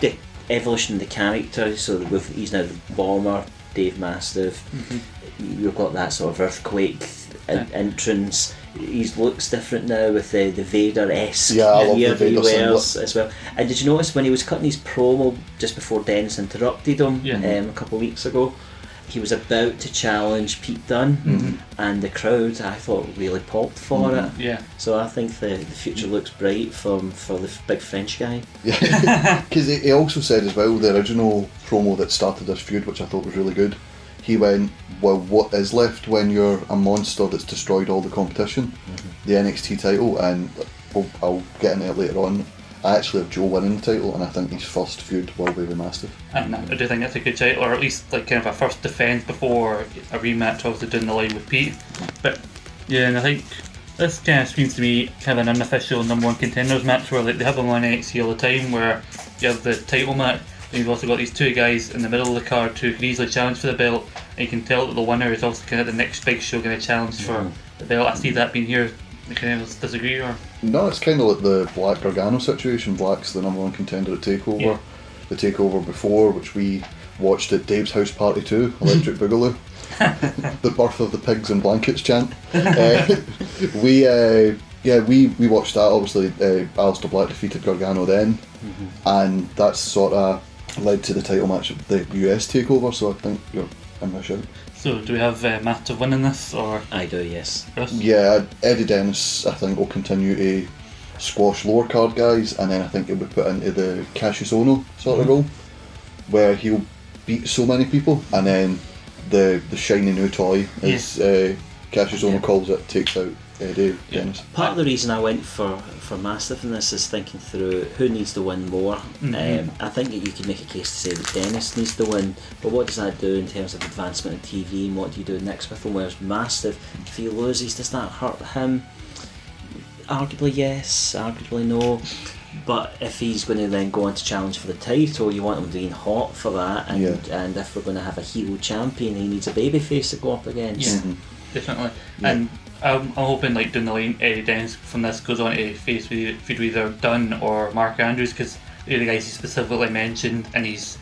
The evolution of the character, so he's now the bomber, Dave Mastiff. Mm-hmm. You've got that sort of earthquake en- entrance. He looks different now with the the Vader esque Yeah, I love the gear that he Vader wears as well. And did you notice when he was cutting his promo just before Dennis interrupted him Yeah. um, a couple of weeks ago? He was about to challenge Pete Dunne, Mm-hmm. and the crowd I thought really popped for it. Yeah. So I think the, the future looks bright from for the big French guy. Yeah, Because he, he also said as well the original promo that started this feud, which I thought was really good. He went, "Well, what is left when you're a monster that's destroyed all the competition, mm-hmm. the NXT title?" And we'll, I'll get into it later on. I actually have Joe winning the title, and I think his first feud will be with Mastiff. And I do think that's a good title, or at least like kind of a first defence before a rematch, obviously down the line with Pete. But yeah, and I think this kind of seems to be kind of an unofficial number one contenders match where like they have them on NXT all the time, where you have the title match. And you've also got these two guys in the middle of the card who could easily challenge for the belt, and you can tell that the winner is also kind of the next big show going to challenge for the belt. I see that being here. Can you disagree or? No, it's kind of like the Black Gargano situation. Black's the number one contender at Takeover. Yeah. The Takeover before, which we watched at Dave's House Party 2, Electric Boogaloo. the birth of the pigs and blankets chant. Uh, we, uh, yeah, we, we watched that. Obviously, uh, Aleister Black defeated Gargano then, and that's sort of led to the title match of the US Takeover. So I think you're in my shout. So do we have uh, Mastiff winning this or I do, yes. Chris? Yeah, Eddie Dennis, I think, will continue to squash lower card guys, and then I think he'll be put into the Kassius Ohno sort of role, where he'll beat so many people, and then the the shiny new toy, as uh, Kassius Ohno calls it, takes out Eddie Dennis. Part of the reason I went for for Mastiff in this is thinking through who needs to win more. Um, I think that you could make a case to say that Dennis needs to win, but what does that do in terms of advancement in TV and what do you do next with him? Whereas Mastiff, if he loses, does that hurt him? Arguably yes, arguably no. But if he's going to then go on to challenge for the title, you want him being hot for that. And Yeah. and if we're going to have a heel champion, he needs a babyface to go up against. Yeah, definitely. And I'm, I'm hoping like down the line, Eddie Dennis from this goes on to face with feud with either Dunne or Mark Andrews because they're the guys he specifically mentioned and he's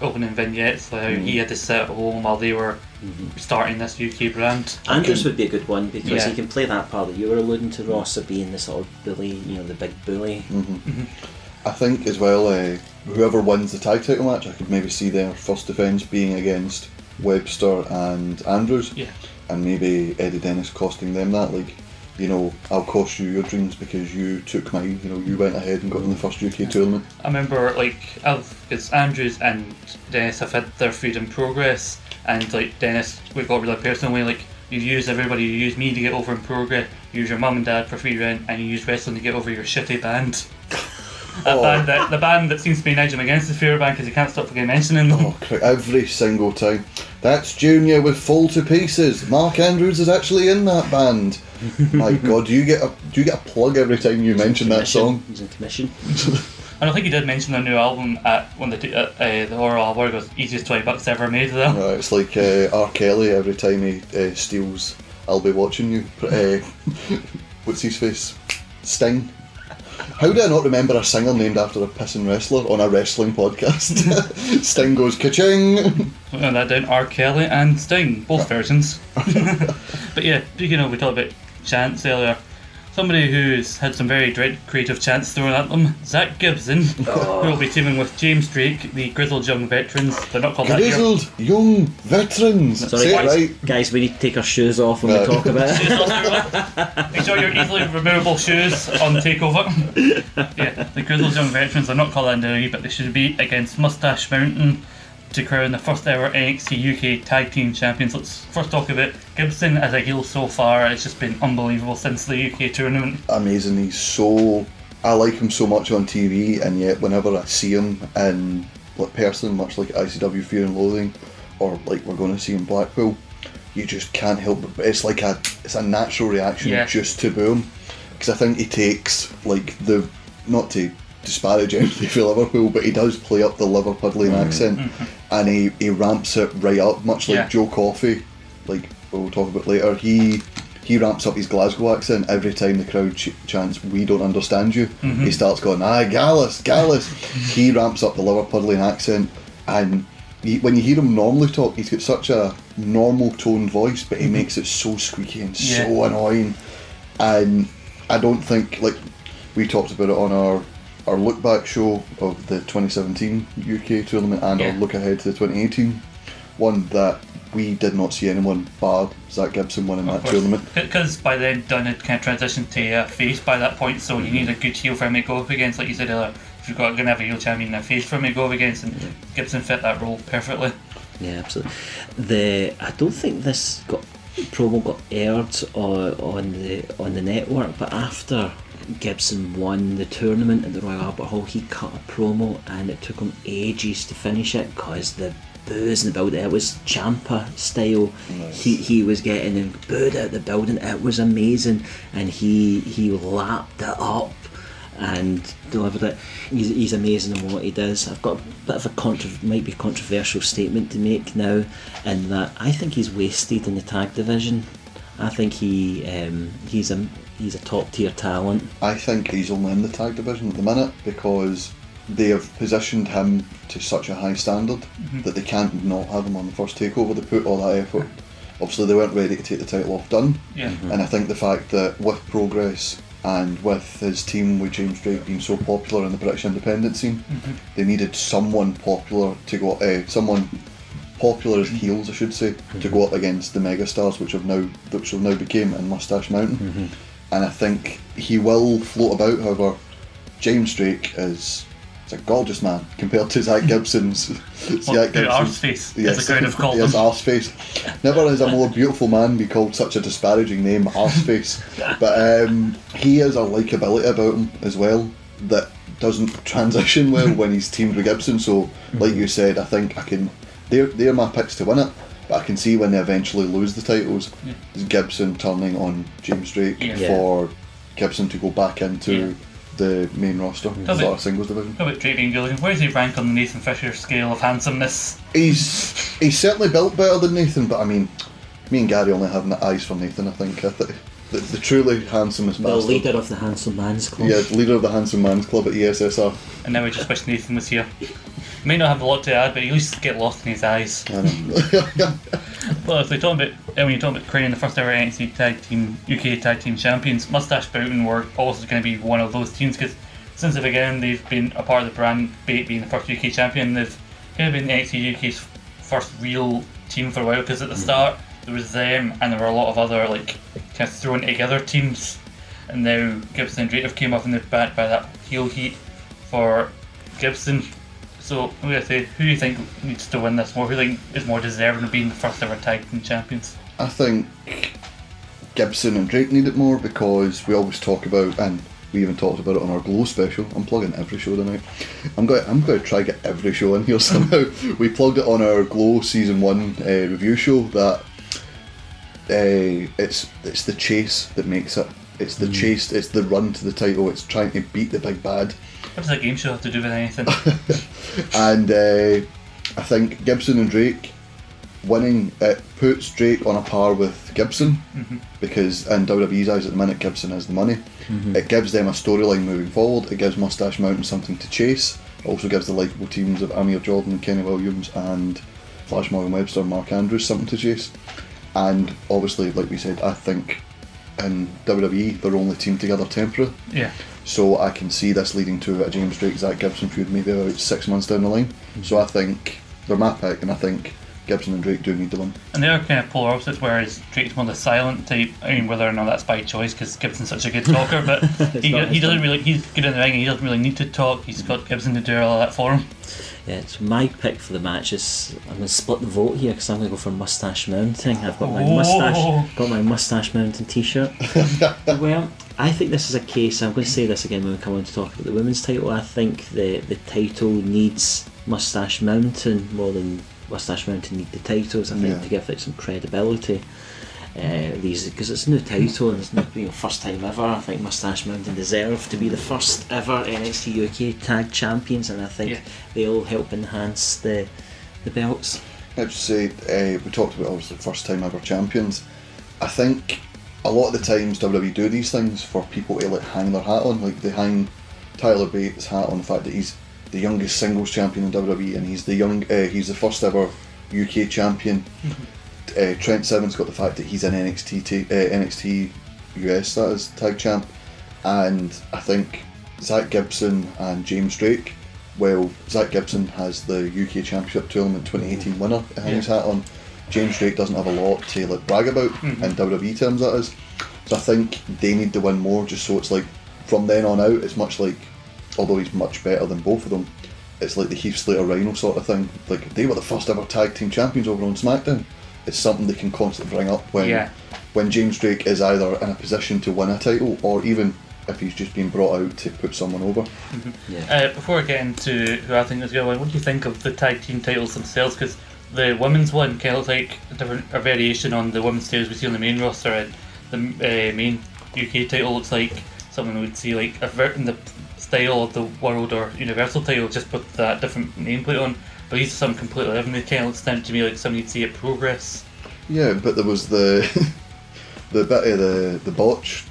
opening vignettes like how he mm-hmm. had to sit at home while they were mm-hmm. starting this UK brand. Andrews would be a good one because Yeah. he can play that part that you were alluding to, Ross, of being the sort of bully, you know, the big bully. Mm-hmm. I think as well, uh, whoever wins the tag title match, I could maybe see their first defence being against Webster and Andrews, Yeah. And maybe Eddie Dennis costing them that. Like, you know, I'll cost you your dreams because you took mine. You know, you went ahead and got in the first UK tournament. I remember like because Andrews and Dennis have had their feud in progress and like Dennis we got really personal way like you use everybody, you use me to get over in progress, you use your mum and dad for free rent and you use wrestling to get over your shitty band. That Oh. band that, the band that seems to be Nigel McGuinness's favourite band because he can't stop fucking mentioning them. Oh, cr- every single time. That's Junior with Fall to Pieces. Mark Andrews is actually in that band. My God, do you get a do you get a plug every time you mention that song? He's in commission. And I think he did mention their new album at one of the uh, uh, the horror award was easiest twenty bucks ever made though. Uh, it's like uh, R. Kelly every time he uh, steals "I'll Be Watching You." Uh, what's his face? Sting. How do I not remember a singer named after a pissing wrestler on a wrestling podcast? Sting goes ka-ching. And that down R. Kelly and Sting, both versions. but yeah, speaking of, we talked about chants earlier. Somebody who's had some very dread creative chants thrown at them, Zack Gibson, oh. who will be teaming with James Drake, the grizzled young veterans. They're not called that here. Grizzled young veterans. Sorry, Say it guys, right. guys, we need to take our shoes off when No. we talk about it. Make sure your easily removable shoes on takeover. yeah, the grizzled young veterans are not called that now, but they should be against Moustache Mountain to crown the first ever NXT UK Tag Team Champions. Let's first talk about Gibson as a heel so far. It's just been unbelievable since the UK tournament. amazing. He's so. I like him so much on TV, and yet whenever I see him in person, much like ICW Fear and Loathing, or like we're going to see in Blackpool, you just can't help. But it's like a it's a natural reaction Yeah. just to boo him, because I think he takes like the not to disparage anything for Liverpool, but he does play up the Liverpudlian mm. accent, mm-hmm. and he, he ramps it right up, much like Yeah. Joe Coffey, like we'll talk about later. He he ramps up his Glasgow accent every time the crowd ch- chants "We don't understand you." Mm-hmm. He starts going, "Ah, Gallus, Gallus." he ramps up the Liverpudlian accent, and he, when you hear him normally talk, he's got such a normal tone voice, but he mm-hmm. makes it so squeaky and so annoying. And I don't think like we talked about it on our our look back show of the 2017 UK tournament and Yeah. our look ahead to the 2018 one that we did not see anyone bar Zack Gibson winning that tournament. Because by then Dunne had kind of transitioned to a face by that point, so you mm-hmm. need a good heel for him to go up against. Like you said earlier, if you've got going to have a heel champion and a face for him to go up against, and Gibson fit that role perfectly. Yeah, absolutely. The I don't think this got promo got aired on, on the on the network, but after Gibson won the tournament at the Royal Albert Hall, he cut a promo and it took him ages to finish it because the boos in the building, it was Champa style. He, he was getting booed out of the building, it was amazing, and he, he lapped it up and delivered it. He's, he's amazing in what he does. I've got a bit of a contra- might be controversial statement to make now, in that I think he's wasted in the tag division. I think he um, he's a he's a top tier talent. I think he's only in the tag division at the minute because they have positioned him to such a high standard mm-hmm. that they can't not have him on the first takeover. They put all that effort. Obviously, they weren't ready to take the title off Dunne. Yeah. Mm-hmm. And I think the fact that with progress and with his team with James Drake being so popular in the British independent scene, mm-hmm. they needed someone popular to go, uh, someone popular as heels, I should say, to go up against the megastars which have now which have now became in Moustache Mountain. And I think he will float about. However, James Drake is. is a gorgeous man compared to Zack Gibson's. Zack the arse face, as the crowd called yes, him. arse face. Never has a more beautiful man be called such a disparaging name, arse face. But um, he has a likability about him as well that doesn't transition well when he's teamed with Gibson. So, like you said, I think I can. They're they're my picks to win it. But I can see when they eventually lose the titles, is Gibson turning on James Drake Yeah. for Gibson to go back into Yeah. the main roster, Does sort it- of singles division. How about Drake being good? Where does he rank on the Nathan Fisher scale of handsomeness? He's he's certainly built better than Nathan, but I mean, me and Gary only have the eyes for Nathan. I think I think the, the truly handsomest The bastard. leader of the Handsome Man's Club. Yeah, leader of the Handsome Man's Club at ESSR. And now we just wish Nathan was here. May not have a lot to add, but he at least get lost in his eyes. I know. Well, if they talking about when you're talking about crowning the first ever NXT Tag Team UK Tag Team Champions, Moustache Mountain were also going to be one of those teams because since the beginning they've been a part of the brand, be- being the first UK champion. They've kind of been NXT UK's first real team for a while because at the mm. start there was them and there were a lot of other like kind of thrown together teams, and now Gibson and Drake have came up and they're backed by that heel heat for Gibson. So I'm gonna say, who do you think needs to win this more? Who do you think is more deserving of being the first ever tag team champions? I think Gibson and Drake need it more because we always talk about, and we even talked about it on our Glow special. I'm plugging every show tonight. I'm going. I'm going to try to get every show in here somehow. we plugged it on our Glow season one uh, review show that uh, it's it's the chase that makes it. It's the chase. It's the run to the title. It's trying to beat the big bad. What does a game show have to do with anything? and uh, I think Gibson and Drake winning it puts Drake on a par with Gibson because in WWE's eyes at the minute Gibson has the money. It gives them a storyline moving forward. It gives Moustache Mountain something to chase. It also gives the likable teams of Amir Jordan, Kenny Williams, and Flash Morgan Webster, and Mark Andrews something to chase. And obviously, like we said, I think in WWE they're only teamed together temporary. yeah. So I can see this leading to a James Drake Zack Gibson feud maybe about six months down the line. So I think they're my pick, and I think Gibson and Drake do need to win. And they are kind of polar opposites, whereas Drake's more the silent type. I mean, whether or not that's by choice, because Gibson's such a good talker, but he, not he doesn't really, he's good in the ring and he doesn't really need to talk. He's got Gibson to do all of that for him. Yeah, so my pick for the match is I'm going to split the vote here because I'm going to go for Moustache Mountain. I've got my mustache, got my Moustache Mountain T-shirt. well, I think this is a case. I'm going to say this again when we come on to talk about the women's title. I think the the title needs Moustache Mountain more than Moustache Mountain need the titles. I think Yeah. to give it some credibility. Uh, these because it's a new title and it's not you know, first time ever. I think Moustache Mountain deserve to be the first ever NXT UK Tag Champions, and I think Yeah. they'll help enhance the the belts. I have to say, uh, we talked about obviously first time ever champions. I think a lot of the times WWE do these things for people to like hang their hat on. Like they hang Tyler Bate's hat on the fact that he's the youngest singles champion in WWE and he's the young uh, he's the first ever UK champion. uh, Trent Seven's got the fact that he's an NXT ta- uh, NXT US that is tag champ, and I think Zack Gibson and James Drake. Well, Zack Gibson has the UK Championship Tournament 2018 winner to hang his hat on. James Drake doesn't have a lot to like brag about in WWE terms. That is, so I think they need to win more, just so it's like from then on out, it's much like, although he's much better than both of them, it's like the Heath Slater Rhyno sort of thing. Like they were the first ever tag team champions over on SmackDown. It's something they can constantly bring up when Yeah. when James Drake is either in a position to win a title or even if he's just been brought out to put someone over. Uh, before I get into who I think is going to win, what do you think of the tag team titles themselves? Because the women's one kind of looks like a different a variation on the women's titles we see on the main roster, and the uh, main UK title looks like something we would see like a ver- in the style of the world or universal title, just put that different nameplate on. But these are something completely different. They kind of sound to me like something you'd see at Progress. Yeah, but there was the the bit of the the botch.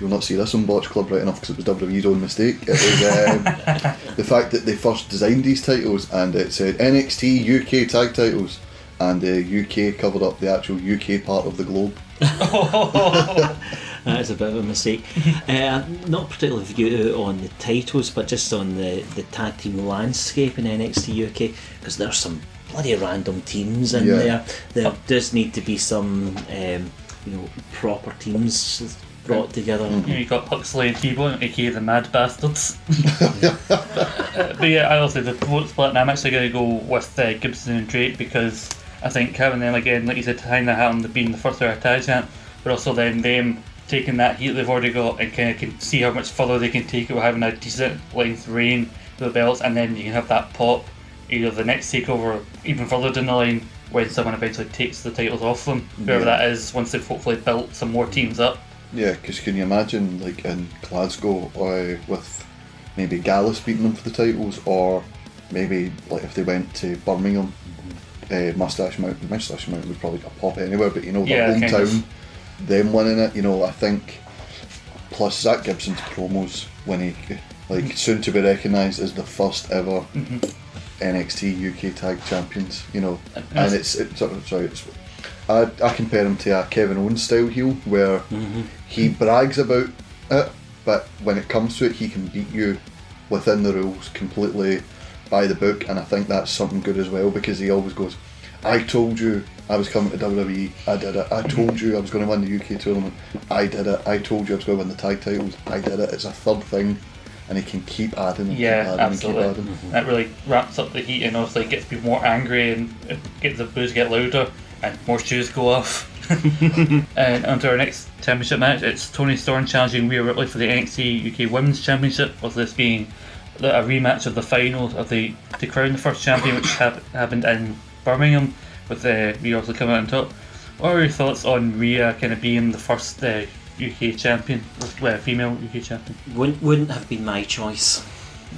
You'll not see this on Botch Club right enough because it was WWE's own mistake. It was um, the fact that they first designed these titles and it said NXT UK tag titles, and the UK covered up the actual UK part of the globe. That is a bit of a mistake. uh, not particularly view on the titles, but just on the, the tag team landscape in NXT UK, because there's some bloody random teams in Yeah. there. There does need to be some, um, you know, proper teams brought together. You know, you got Huxley and T-Bone, aka the Mad Bastards. Uh, but yeah, I'll also the vote split, and I'm actually going to go with uh, Gibson and Drake because I think having them again, like you said, kind of having them being the first ever tag champ, but also then them taking that heat they've already got and kind of can see how much further they can take it with having a decent length reign with the belts, and then you can have that pop either the next takeover, even further down the line when someone eventually takes the titles off them, whoever Yeah. that is, once they've hopefully built some more teams up. Yeah, because can you imagine like in Glasgow uh, with maybe Gallus beating them for the titles, or maybe like if they went to Birmingham, uh, Moustache Mountain. Moustache Mountain would probably get a pop anywhere, but you know Yeah, their kind of. Them winning it. You know, I think. Plus Zack Gibson's promos when he like Mm-hmm. soon to be recognised as the first ever NXT UK Tag Champions. You know, and it's it's sorry it's. I, I compare him to a Kevin Owens style heel where he brags about it, but when it comes to it, he can beat you within the rules completely by the book, and I think that's something good as well because he always goes, I told you I was coming to WWE, I did it. I told you I was going to win the UK tournament, I did it. I told you I was going to win the tag titles, I did it. It's a third thing, and he can keep adding and Yeah, keep adding absolutely. and keep adding. Mm-hmm. That really ramps up the heat and obviously gets people more angry and it gets the boos get louder and more shoes go off. and onto our next championship match, it's Toni Storm challenging Rhea Ripley for the NXT UK Women's Championship, with this being a rematch of the final of the to crown the first champion, which hap- happened in Birmingham, with uh, Rhea also coming out on top. What are your thoughts on Rhea kind of being the first uh, UK champion, well, female UK champion? Wouldn't, wouldn't have been my choice.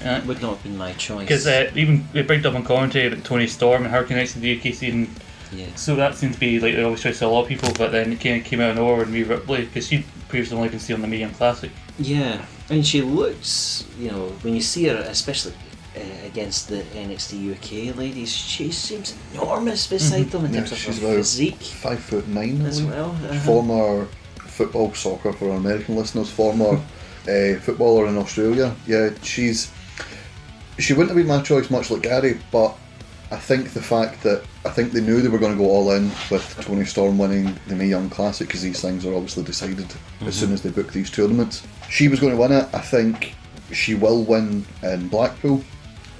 Uh, Would not have been my choice. Because uh, even we bring up on commentary about Toni Storm and her connection to the UK scene, yeah. so that seems to be like they always try to a lot of people, but then it kind of came out of nowhere and Rhea Ripley, because she'd previously only been seen on the Young Classic. Yeah, and she looks, you know, when you see her, especially uh, against the NXT UK ladies, she seems enormous beside them in Yeah, terms of she's her physique five foot nine as believe. well. uh-huh. former football soccer for our American listeners, former uh, footballer in Australia. Yeah, she's she wouldn't have been my choice, much like Gary, but I think the fact that I think they knew they were going to go all in with Toni Storm winning the Mae Young Classic because these things are obviously decided as soon as they book these tournaments. She was going to win it. I think she will win in Blackpool.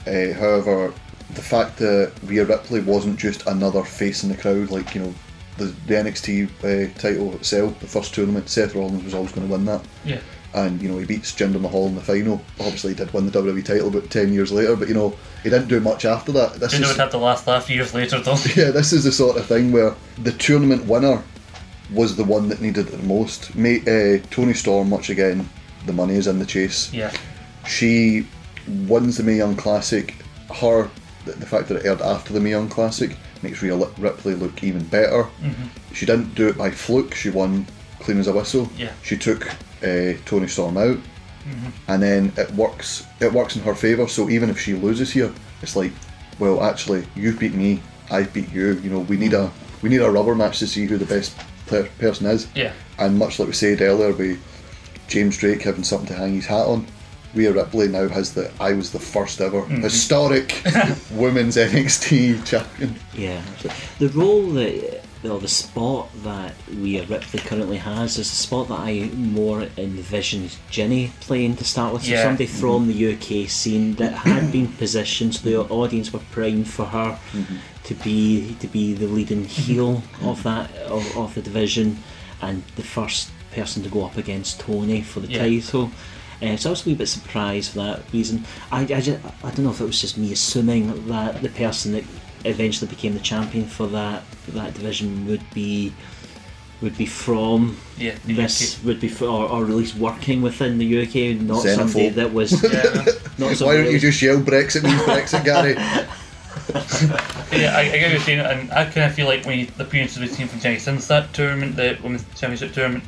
Uh, however, the fact that Rhea Ripley wasn't just another face in the crowd, like you know, the, the NXT uh, title itself, the first tournament, Seth Rollins was always going to win that. Yeah. And you know he beats Jinder Mahal in the final. Obviously, he did win the WWE title about ten years later, but you know he didn't do much after that. This Jinder is would have to last laugh years later though. yeah, this is the sort of thing where the tournament winner was the one that needed it the most. May, uh, Toni Storm, much again, the money is in the chase. yeah. She wins the Mae Young Classic. Her, the, the fact that it aired after the Mae Young Classic makes Rhea Li- Ripley look even better. She didn't do it by fluke. She won clean as a whistle. Yeah. She took uh, Toni Storm out, and then it works. It works in her favour. So even if she loses here, it's like, well, actually, you've beat me. I beat you. You know, we need a we need a rubber match to see who the best player, person is. Yeah. And much like we said earlier, with James Drake having something to hang his hat on, Rhea Ripley now has the I was the first ever mm-hmm. historic women's NXT champion. Yeah, the role that, or the spot that Rhea Ripley currently has is a spot that I more envisioned Jinny playing to start with. So Yeah. somebody from mm-hmm. the UK scene that had been positioned, so the mm-hmm. audience were primed for her to be to be the leading heel of that of, of the division, and the first person to go up against Toni for the Yeah. title. Uh, so I was a wee bit surprised for that reason. I, I, just, I don't know if it was just me assuming that the person that eventually became the champion for that that division would be would be from Yeah, the this would be for, or, or at least working within the UK, not Xenophobe. somebody that was Yeah, not Why don't you just yell Brexit means Brexit, Gary? yeah, I, I get what you're saying, and I kind of feel like when you, the appearances we've seen from Jinny since that tournament, the women's championship tournament,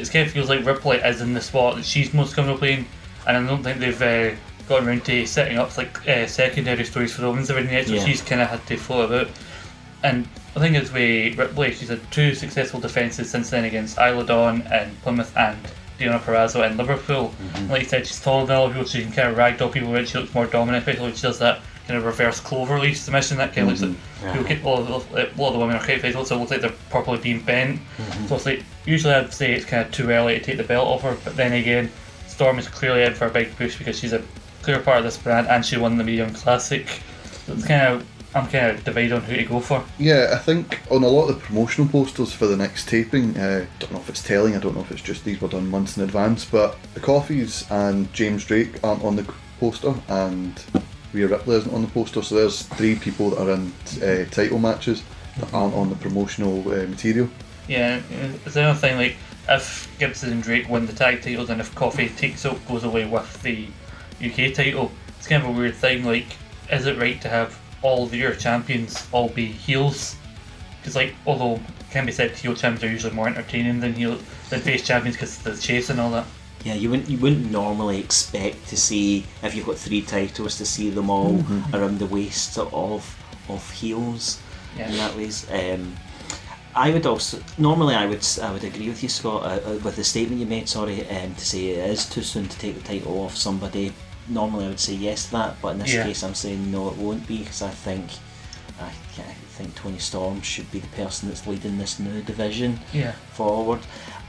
it kind of feels like Ripley is in the spot that she's most comfortable playing, and I don't think they've uh, gotten around to setting up like uh, secondary stories for the women's division yet, so Yeah. she's kind of had to float about. And I think it's with Ripley, she's had two successful defences since then against Isla Dawn and Plymouth and Deonna Purrazzo and Liverpool. Like you said, she's taller than other people, so she can kind of ragdoll people when she looks more dominant, especially when she does that kind of reverse cloverleaf submission that kind of looks like people get, a, lot of, the- a lot of the women are quite faithful, so it looks like they're properly being bent. So it's like, usually I'd say it's kind of too early to take the belt off her, but then again, Storm is clearly in for a big push because she's a clear part of this brand and she won the Mae Young Classic. So it's kind of, I'm kind of divided on who to go for. Yeah, I think on a lot of the promotional posters for the next taping, uh, don't know if it's telling, I don't know if it's just these were done months in advance, but the Coffees and James Drake aren't on the poster, and Rhea Ripley isn't on the poster, so there's three people that are in uh, title matches that aren't on the promotional uh, material. Yeah, it's another thing like if Gibson and Drake win the tag titles and if Coffey takes out goes away with the UK title, it's kind of a weird thing. Like, is it right to have all of your champions all be heels? Because like, although it can be said heel champions are usually more entertaining than heel than face champions because the chase and all that. Yeah, you wouldn't you wouldn't normally expect to see if you've got three titles to see them all around the waist of of heels Yeah. in that ways. Um, I would also normally I would s- I would agree with you, Scott, uh, uh, with the statement you made. Sorry, um, to say it is too soon to take the title off somebody. Normally I would say yes to that, but in this Yeah. case I'm saying no, it won't be because I think I, I think Toni Storm should be the person that's leading this new division Yeah. forward.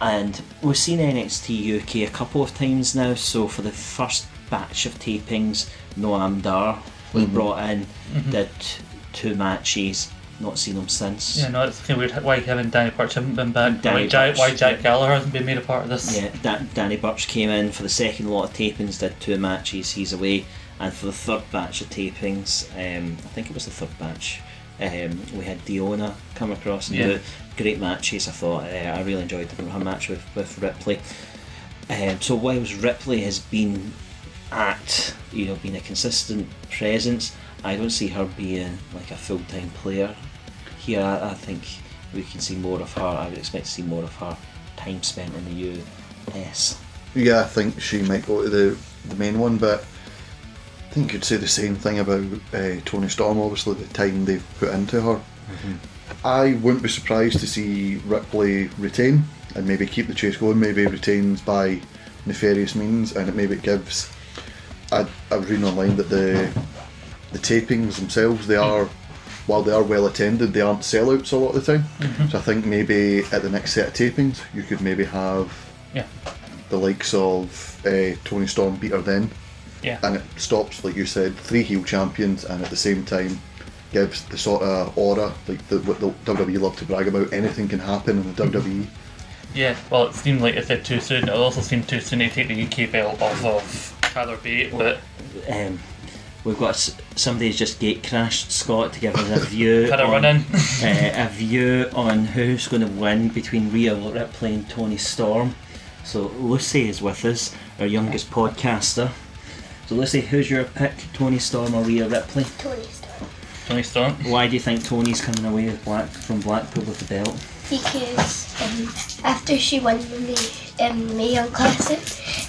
And we've seen NXT UK a couple of times now. So for the first batch of tapings, Noam Dar was brought in, did two matches, not seen him since. Yeah, no, it's kind of weird why Kevin and Danny Burch haven't been back. Danny why, Jack, Burch, why Jack yeah. Gallagher hasn't been made a part of this. Yeah, da- Danny Burch came in for the second lot of tapings, did two matches, he's away. And for the third batch of tapings, um, I think it was the third batch, um, we had Deonna come across and Yeah. do great matches. I thought uh, I really enjoyed her match with, with Ripley. Um, so whilst Ripley has been at, you know, being a consistent presence, I don't see her being like a full time player here. I, I think we can see more of her. I would expect to see more of her time spent in the US. Yeah, I think she might go to the, the main one, but I think you'd say the same thing about uh, Toni Storm, obviously, the time they've put into her. I wouldn't be surprised to see Ripley retain and maybe keep the chase going, maybe retains by nefarious means, and it maybe gives. I, I was reading online that the the tapings themselves, they are, while they are well attended, they aren't sellouts a lot of the time. So I think maybe at the next set of tapings, you could maybe have Yeah. the likes of uh, Toni Storm beat her then, Yeah. and it stops, like you said, three heel champions, and at the same time gives the sort of aura, like the, what the WWE love to brag about. Anything can happen in the WWE. Yeah, well, it seemed like it said too soon. It also seemed too soon to take the UK belt off of Tyler Bate, but Um, we've got somebody's just gate crashed Scott to give us a view. had a on, run in. uh, a view on who's going to win between Rhea Ripley and Toni Storm. So Lucy is with us, our youngest podcaster. So let's Lucy, who's your pick, Toni Storm or Rhea Ripley? Tony Stark. Toni Storm. Why do you think Toni's coming away with Black from Blackpool with the belt? Because um, after she won the May, um, Mae Young Classic,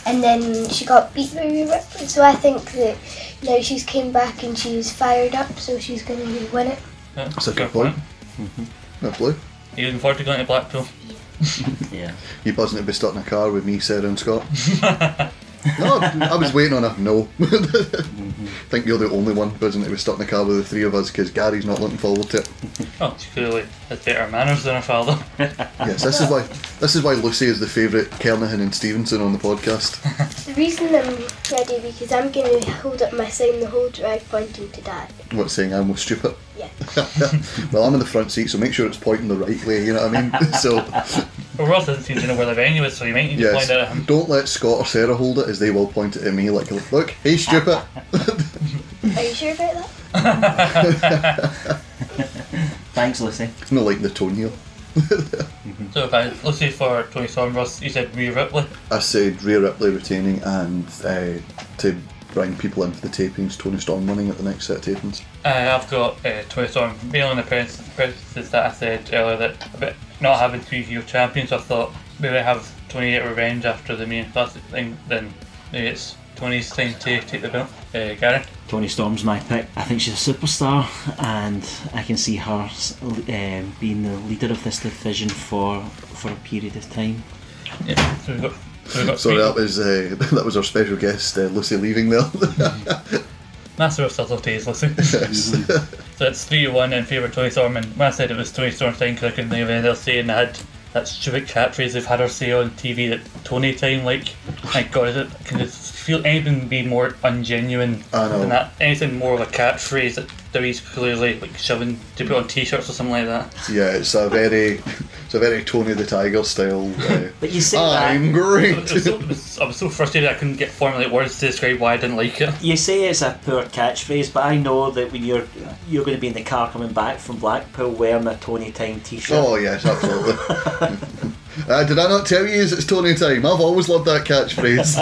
and then she got beat by Rhea Ripley, so I think that now she's came back and she's fired up, so she's going to win it. Yeah, That's a fair good point. point. Ripley, Are you looking forward to going to Blackpool? yeah. Yeah. you buzzing to be stuck in a car with me, Sarah, and Scott? no, I was waiting on a no. I think you're the only one buzzing to be stuck in the car with the three of us because Gary's not looking forward to it. Oh, she clearly has better manners than her father. Yes, this is why this is why Lucy is the favourite Kernahan and Stevenson on the podcast. The reason I'm ready because I'm going to hold up my sign the whole drive pointing to Dad. What's saying I'm most stupid? Yeah. well, I'm in the front seat, so make sure it's pointing the right way. You know what I mean? so Well, Ross doesn't seem to know where the venue is, so you might need to Yes. point it at him. Don't let Scott or Sarah hold it, as they will point it at me like, look, hey, stupid. Are you sure about that? Thanks, Lucy. It's not like the tone here. So if I let's say for Toni Storm, Ross, you said Rhea Ripley. I said Rhea Ripley retaining and uh, to bring people into the tapings, Toni Storm winning at the next set of tapings. Uh, I've got uh, Toni Storm mailing the premises premises that I said earlier that about not having three heel champions. I thought maybe I have Toni get revenge after the main classic thing. Then maybe it's Toni's time to take the belt. Uh, Gary. Toni Storm's my pick. I think she's a superstar, and I can see her um, being the leader of this division for for a period of time. Yeah. So we've got. So Sorry, that was uh, that was our special guest, uh, Lucy, leaving there. Master of subtleties, listen. so it's 3 1 in favour of Toni Storm, and when I said it was Toni Storm's time because I couldn't think of anything else to say, and I had that stupid catchphrase they've had her say on TV that Toni time, like, my god, is it, can it feel anything be more ungenuine than that? Anything more of a catchphrase that Dewey's clearly like shoving to put on t shirts or something like that? yeah, it's a very, it's a very Tony the Tiger style. Uh, But you say that I'm It great. was so, I was so frustrated I couldn't get formulate words to describe why I didn't like it. you say it's a poor catchphrase, but I know that when you're you're going to be in the car coming back from Blackpool wearing a Toni Time T-shirt. oh yes, absolutely. uh, did I not tell you it's Toni time? I've always loved that catchphrase.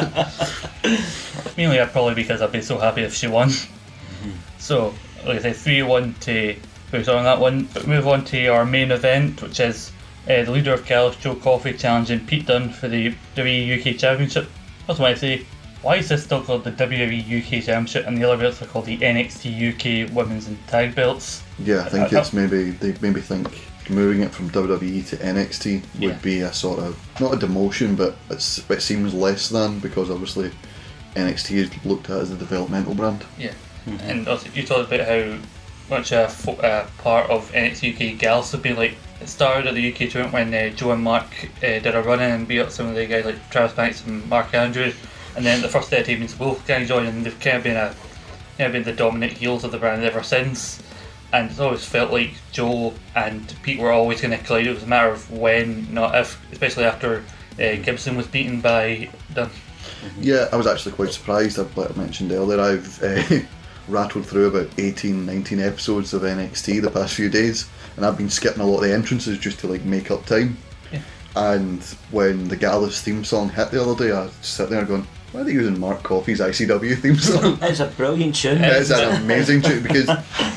Mainly, I'd probably because I'd be so happy if she won. So, like I say, 3 1 to who's on that one. But move on to our main event, which is uh, the leader of Gallus, Joe Coffey, challenging Pete Dunne for the WWE UK Championship. I just want to say, why is this still called the WWE UK Championship and the other belts are called the NXT UK Women's and Tag Belts? yeah, I think I- I- it's maybe they maybe think moving it from WWE to NXT would Yeah. be a sort of not a demotion, but it's it seems less than because obviously NXT is looked at as a developmental brand. Yeah. And also, you talked about how much a fo- uh, part of NXT UK Gallus have been like. Started at the UK tournament when uh, Joe and Mark uh, did a run in and beat up some of the guys like Travis Banks and Mark Andrews. And then the first day tapings, both guys joined and they've kind of been a been the dominant heels of the brand ever since. And it's always felt like Joe and Pete were always going to collide. It was a matter of when, not if, especially after uh, Gibson was beaten by Dunne. Yeah, I was actually quite surprised. Like I mentioned earlier, I've uh, rattled through about 18, 19 episodes of NXT the past few days, and I've been skipping a lot of the entrances just to like make up time. Yeah. And when the Gallus theme song hit the other day, I was sitting there going, "Why are they using Mark Coffey's ICW theme song?" It's a brilliant tune. it's an amazing tune because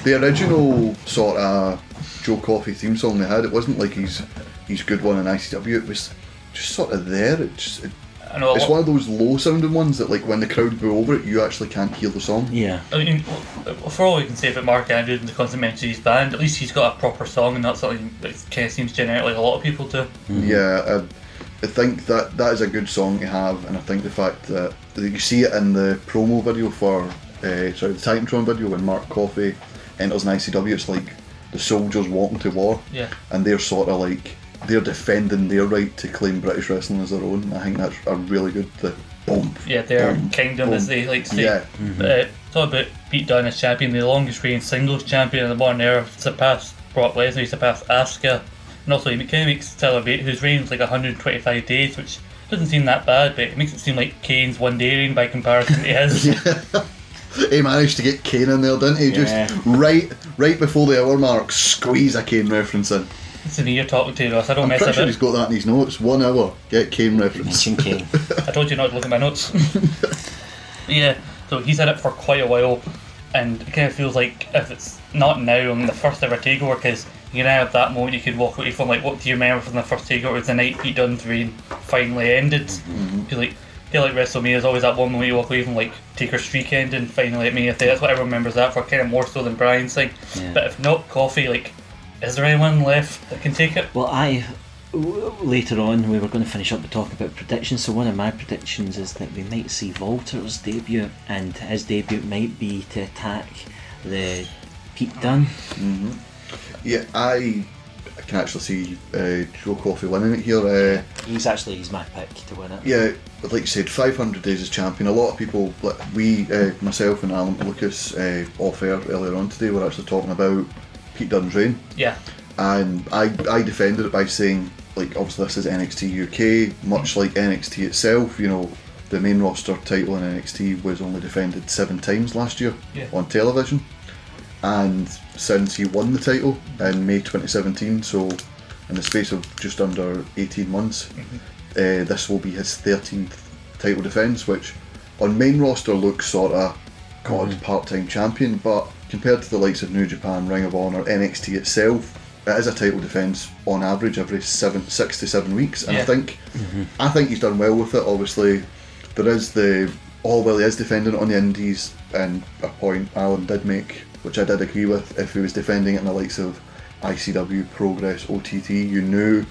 the original sort of Joe Coffey theme song they had, it wasn't like he's he's good one in ICW. It was just sort of there. It just, it, I know it's lot- one of those low sounding ones that, like, when the crowd go over it, you actually can't hear the song. Yeah. I mean, for all we can say about Mark Andrews and the constant mention of his band, at least he's got a proper song, and that's something that kind of seems generic like a lot of people do. Yeah, I, I think that that is a good song to have, and I think the fact that, that you see it in the promo video for, uh, sorry, the Titantron video when Mark Coffey enters an ICW, it's like the soldiers walking to war, Yeah. and they're sort of like they're defending their right to claim British wrestling as their own. I think that's a really good. The boom. Yeah, their boom, kingdom, as boom. they like to say. Yeah. Uh, talk about Pete Dunne as champion, the longest reigning singles champion in the modern era, surpassed Brock Lesnar, he surpassed Asuka, and also he kind of makes Tyler Bate, whose reign was like 125 days, which doesn't seem that bad, but it makes it seem like Kane's one day reign by comparison to his. He managed to get Kane in there, didn't he? Yeah. Just right, right before the hour mark, squeeze a Kane reference in. It's me you're talking to, Ross. I don't I'm mess pretty sure he's got that in his notes. One hour, get Kane reference. Mention Kane. I told you not to look at my notes. yeah, so he's had it for quite a while, and it kind of feels like if it's not now on the first ever takeover, because you now at that moment you could walk away from, like, what do you remember from the first takeover? It was the night Pete Dunne's reign finally ended. Mm-hmm. Feel like, feel like WrestleMania is always that one moment you walk away from, like, Taker streak ending finally at Mania 30. That's what everyone remembers that for, kind of more so than Bryan's thing. Yeah. But if not, Coffey, like, is there anyone left that can take it? Well, I w- later on we were going to finish up the talk about predictions. So one of my predictions is that we might see Walter's debut, and his debut might be to attack the Pete Dunne. Yeah, I, I can actually see uh, Joe Coffey winning it here. Uh, He's actually he's my pick to win it. yeah, but like you said, 500 days as champion. A lot of people, like we, uh, myself and Alan Lucas, uh, off air earlier on today, were actually talking about Pete Dunne's reign. Yeah. and I, I defended it by saying like obviously this is NXT UK, much mm. like NXT itself. You know, the main roster title in NXT was only defended seven times last year Yeah. on television, and since he won the title in May 2017, so in the space of just under 18 months, uh, this will be his 13th title defence, which on main roster looks sort of mm-hmm. God part-time champion, but compared to the likes of New Japan, Ring of Honor, NXT itself, it is a title defence on average every seven, six to seven weeks, and I Yeah. think mm-hmm. I think he's done well with it. Obviously, there is the all well he is defending it on the Indies, and a point Alan did make, which I did agree with. If he was defending it in the likes of ICW, Progress, OTT, you knew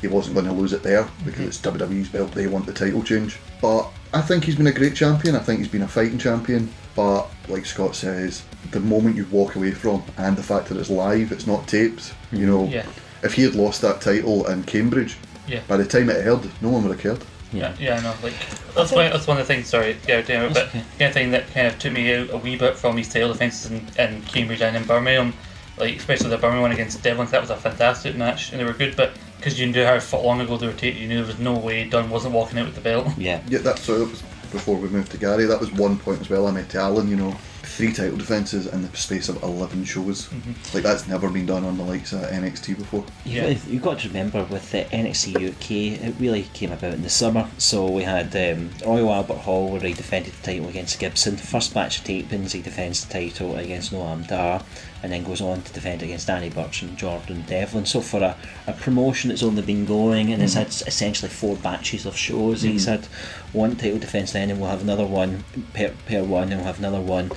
he wasn't going to lose it there because mm-hmm. it's WWE's belt. They want the title change. But I think he's been a great champion. I think he's been a fighting champion. But like Scott says, the moment you walk away from and the fact that it's live, it's not taped. You mm-hmm. know, Yeah. if he had lost that title in Cambridge, Yeah. by the time it aired, no one would have cared. Yeah, yeah, I know. Like that's why that's one of the things. Sorry, yeah, damn it, but okay. the other thing that kind of took me out a wee bit from his title defences in, in Cambridge and in Birmingham, like especially the Birmingham one against Devlin, that was a fantastic match and they were good. But because you knew how far long ago they were taking, you knew there was no way Dunne wasn't walking out with the belt. Yeah. Yeah, that's so. That was before we moved to Gary. That was one point as well. I met to Alan. You know, three title defences in the space of eleven shows. Like that's never been done on the likes of NXT before. Yeah. You've, you've got to remember with the NXT UK, it really came about in the summer. So we had um, Royal Albert Hall where he defended the title against Gibson. First batch of tapings, he defends the title against Noam Dar, and then goes on to defend against Danny Burch and Jordan Devlin. So for a, a promotion that's only been going and has had essentially four batches of shows, he's had one title defence then, and we'll have another one per, per one, and we'll have another one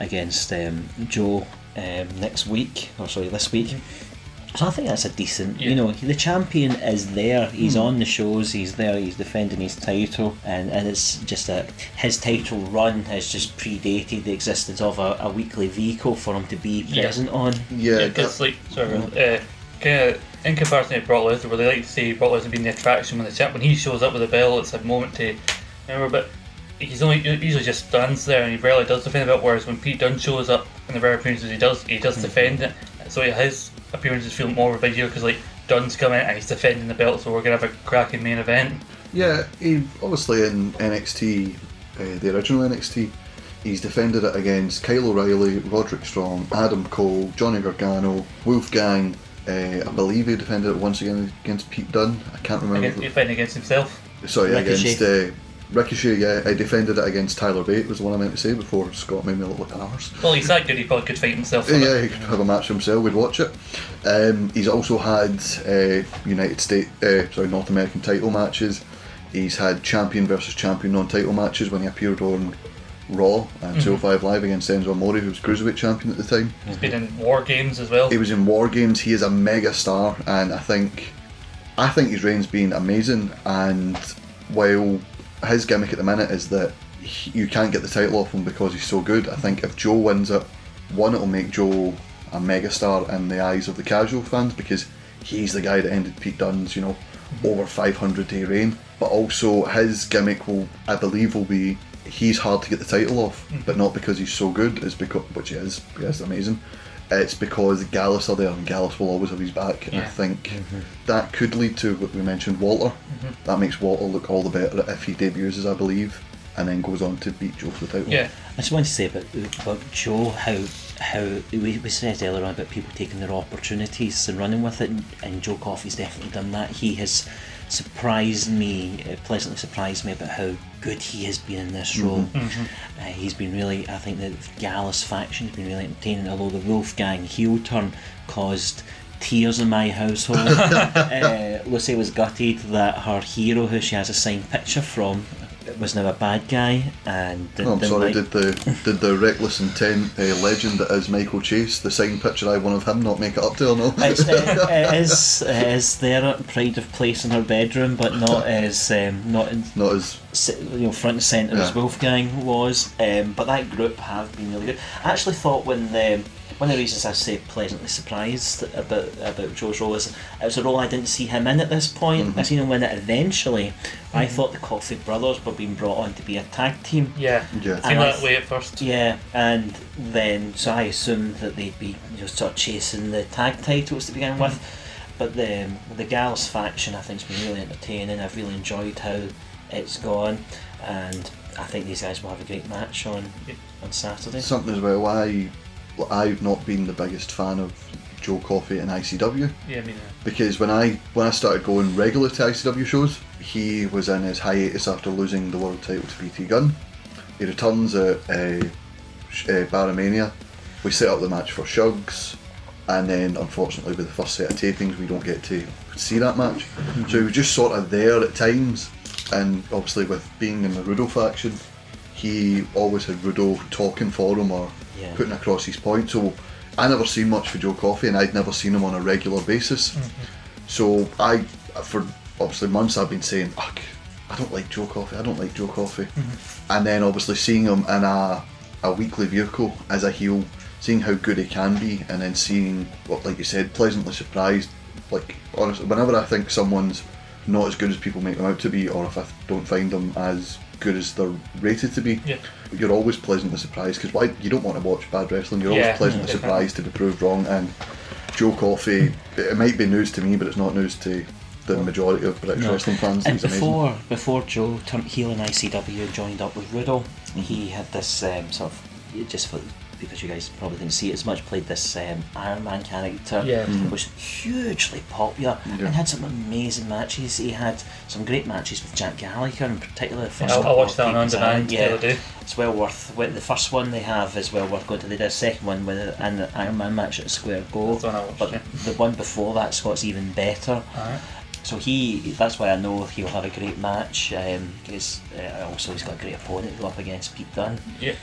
against um, Joe um, next week, or sorry, this week. So I think that's a decent, you know, the champion is there. He's on the shows. He's there. He's defending his title, and, and it's just that his title run has just predated the existence of a, a weekly vehicle for him to be Yeah. present on. Yeah, because that- like sorry, uh, kind of in comparison to Brock Lesnar, where they like to say Brock Lesnar being the attraction when the champ when he shows up with a belt, it's a moment to remember. But he's only he usually just stands there and he rarely does defend it. Whereas when Pete Dunne shows up in the rare appearances he does, he does defend it. So his appearances feel more of a bigger because like Dunne's coming and he's defending the belt, so we're gonna have a cracking main event. Yeah, he obviously in NXT, uh, the original NXT, he's defended it against Kyle O'Reilly, Roderick Strong, Adam Cole, Johnny Gargano, Wolfgang. Uh, I believe he defended it once again against Pete Dunne. I can't remember. Against, defending against himself. Sorry, Ricochet. against uh, Ricochet. Yeah, I defended it against Tyler Bate. Was the one I meant to say before Scott made me look like an arse. Well, he's that good. He probably could fight himself. Yeah, yeah, it. he could have a match himself. We'd watch it. Um, he's also had uh, United States, uh, sorry, North American title matches. He's had champion versus champion non-title matches when he appeared on Raw and 205 Live against Enzo Amore, who was cruiserweight champion at the time. He's been in war games as well. He was in War Games. He is a mega star, and I think, I think his reign's been amazing. And while his gimmick at the minute is that he, you can't get the title off him because he's so good, I think if Joe wins it, one it'll make Joe a mega star in the eyes of the casual fans because he's the guy that ended Pete Dunne's, you know, mhm. over 500 day reign. But also his gimmick will, I believe, will be he's hard to get the title off, mhm. but not because he's so good, is because which he is, he is amazing. It's because Gallus are there and Gallus will always have his back. And I Yeah. think mm-hmm. that could lead to what we mentioned, Walter. Mm-hmm. That makes Walter look all the better if he debuts as I believe, and then goes on to beat Joe without the title. Yeah. I just want to say about, about Joe how how we, we said earlier on about people taking their opportunities and running with it, and, and Joe Coffey's definitely done that. He has surprised me, uh, pleasantly surprised me about how good he has been in this role. Uh, he's been really, I think the Gallus faction has been really entertaining, although the Wolfgang heel turn caused tears in my household. uh, Lucy was gutted that her hero, who she has a signed picture from, was now a bad guy, and Oh, I'm sorry. like- Did the did the reckless intent uh, legend that is Michael Chase, the signed picture I one of him, not make it up to or no? It's, uh, it is it is there pride of place in her bedroom, but not as um, not in, not as you know front and centre as Yeah. Wolfgang was. Um, but that group have been really good. I actually thought when um, one of the reasons I say pleasantly surprised about about Joe's role is it was a role I didn't see him in at this point. Mm-hmm. I seen him win it eventually. I mm-hmm. thought the Coffey Brothers were being brought on to be a tag team. Yeah. Yeah. Seemed And that way at first. Yeah, and then so I assumed that they'd be you know, sort of chasing the tag titles to begin with. Mm-hmm. but the the Gallus faction I think's been really entertaining. I've really enjoyed how it's gone, and I think these guys will have a great match on on Saturday. Something as well. I I've not been the biggest fan of Joe Coffey and ICW Yeah, I mean, uh, because when I when I started going regular to ICW shows, he was in his hiatus after losing the world title to BT Gunn. He returns at uh, uh, Barramania. We set up the match for Shugs, and then unfortunately with the first set of tapings, we don't get to see that match. So he was just sort of there at times, and obviously with being in the Rudo faction, he always had Rudo talking for him or Yeah. putting across his point. So I never seen much for Joe Coffey, and I'd never seen him on a regular basis. Mm-hmm. So I, for obviously months, I've been saying, Ugh, I don't like Joe Coffey. I don't like Joe Coffey. Mm-hmm. And then obviously seeing him in a a weekly vehicle as a heel, seeing how good he can be, and then seeing what, like you said, pleasantly surprised. Like honestly, whenever I think someone's not as good as people make them out to be, or if I don't find them as good as they're rated to be, Yeah. you're always pleasantly surprised because why you don't want to watch bad wrestling. You're Yeah, always pleasantly definitely. surprised to be proved wrong. And Joe Coffey, it might be news to me, but it's not news to the majority of British wrestling fans. And He's amazing. before before Joe turned heel in ICW and joined up with Rudo, he had this um, sort of just for because you guys probably didn't see it as much, played this um, Iron Man character, Yeah. Mm-hmm. Mhm. was hugely popular Yeah. and had some amazing matches. He had some great matches with Jack Gallagher, in particular. The first I, I couple watched that on on tapings, demand yeah. the other day. It's well worth. well, The first one they have is well worth going to. They did a second one with an Iron Man match at Square Go, That's the one I watched, but yeah. the one before that Scott's even better. Alright. So he, that's why I know he'll have a great match. Um, because uh, also he's got a great opponent to go up against Pete Dunne. Yeah.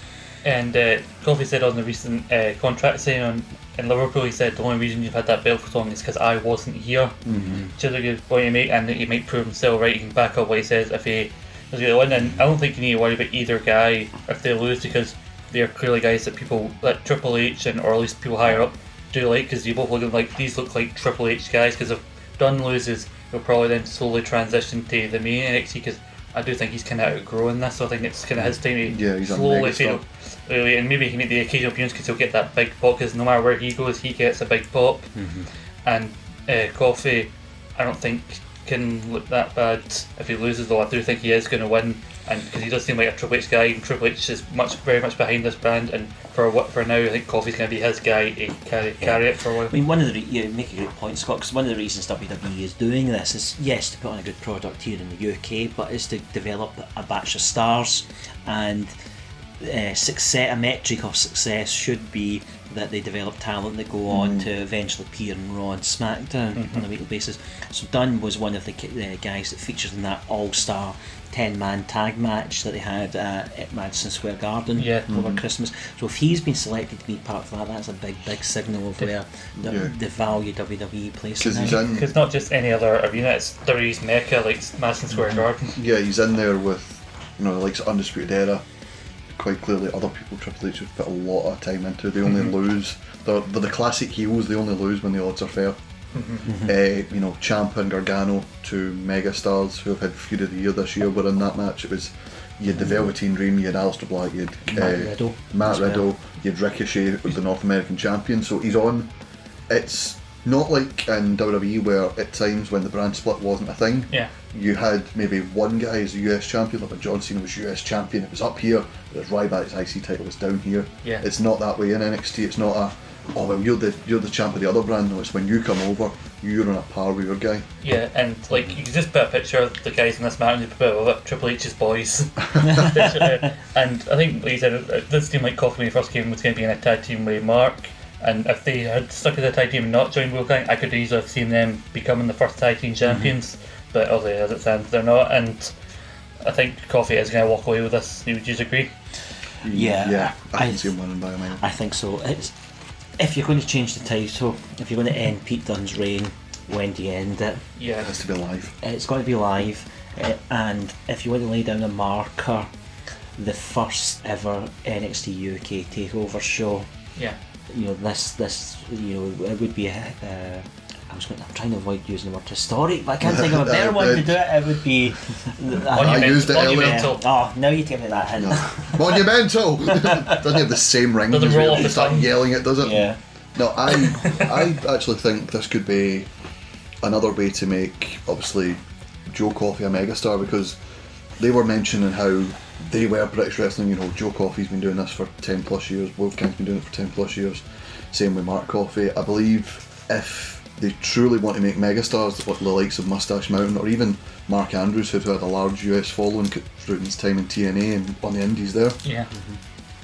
And uh, Coffey said on the recent uh, contract signing on in Liverpool, he said the only reason you've had that belt for so long is because I wasn't here. Mm-hmm. Which is a good point to make, and that he might prove himself right. He can back up what he says if he does get the win. And I don't think you need to worry about either guy if they lose because they're clearly guys that people like Triple H and or at least people higher up do like because you both look like these look like Triple H guys. Because if Dunne loses, he'll probably then slowly transition to the main NXT because I do think he's kind of outgrowing this. So I think it's kind of his time to Yeah, he's slowly fade and maybe he can make the occasional appearance because he'll get that big pop. Because no matter where he goes, he gets a big pop. And uh, Coffey, I don't think can look that bad if he loses. Though I do think he is going to win, and because he does seem like a Triple H guy, and Triple H is much very much behind this brand. And for what for now, I think Coffey's going to be his guy to carry carry it for a while. I mean, one of the re- you make a great point, Scott. Because one of the reasons WWE is doing this is yes to put on a good product here in the UK, but is to develop a batch of stars, and uh, success, a metric of success should be that they develop talent that go on to eventually appear in Raw and SmackDown on a weekly basis. So Dunne was one of the uh, guys that featured in that all-star 10-man tag match that they had uh, at Madison Square Garden Yeah. over Christmas. So if he's been selected to be part of that, that's a big, big signal of where the, Yeah. the value WWE places Because in he's in, Because not just any other arena, it's WWE's mecca like Madison Square Garden. yeah, he's in there with, you know, like Undisputed Era. Quite clearly, other people Triple H has put a lot of time into. They only lose. They're, they're the classic heels. They only lose when the odds are fair. Uh, you know, Ciampa and Gargano, two mega stars who have had feud of the year this year, were in that match. It was you had the Velveteen Dream, you had Aleister Black, you had Matt uh, Riddle Matt as well. You had Ricochet, who was the North American champion. So he's on. It's not like in WWE where at times when the brand split wasn't a thing Yeah. you had maybe one guy as a US champion, like when John Cena was US champion, it was up here, whereas Ryback's IC title was down here. Yeah. It's not that way in NXT, it's not a oh well you're the you're the champ of the other brand, no, it's when you come over, you're on a par with your guy. Yeah, and like you can just put a picture of the guys in this match and you put it Triple H's boys. and I think, like you said, uh, it did seem like Coffey when he first came was going to be in a tag team with Mark. And if they had stuck as a tag team and not joined Wolfgang, I could easily have seen them becoming the first tag team champions. But obviously, as it stands, they're not. And I think Coffey is going to walk away with this. Would you agree? Yeah, Yeah, I I- can see him by. I think so. It's if you're going to change the title, if you're going to end Pete Dunne's reign, when do you end it? Yeah. It has to be live. It's going to be live, uh, and if you want to lay down a marker, the first ever NXT UK takeover show, Yeah. You know this this you know it would be a. Uh, I was going, I'm trying to avoid using the word historic, but I can't think of a better one to do it. It would be. I used it earlier. Oh, now you give me that hint. Monumental! Doesn't have the same ring Doesn't as roll off the start tongue. yelling it, does it? Yeah. No, I I actually think this could be another way to make obviously Joe Coffey a megastar because they were mentioning how they were British wrestling. You know, Joe Coffey's been doing this for ten plus years. Wolfgang's been doing it for ten plus years. Same with Mark Coffey. I believe if they truly want to make megastars like the likes of Moustache Mountain or even Mark Andrews, who's had a large US following through his time in TNA and on the Indies there. Yeah.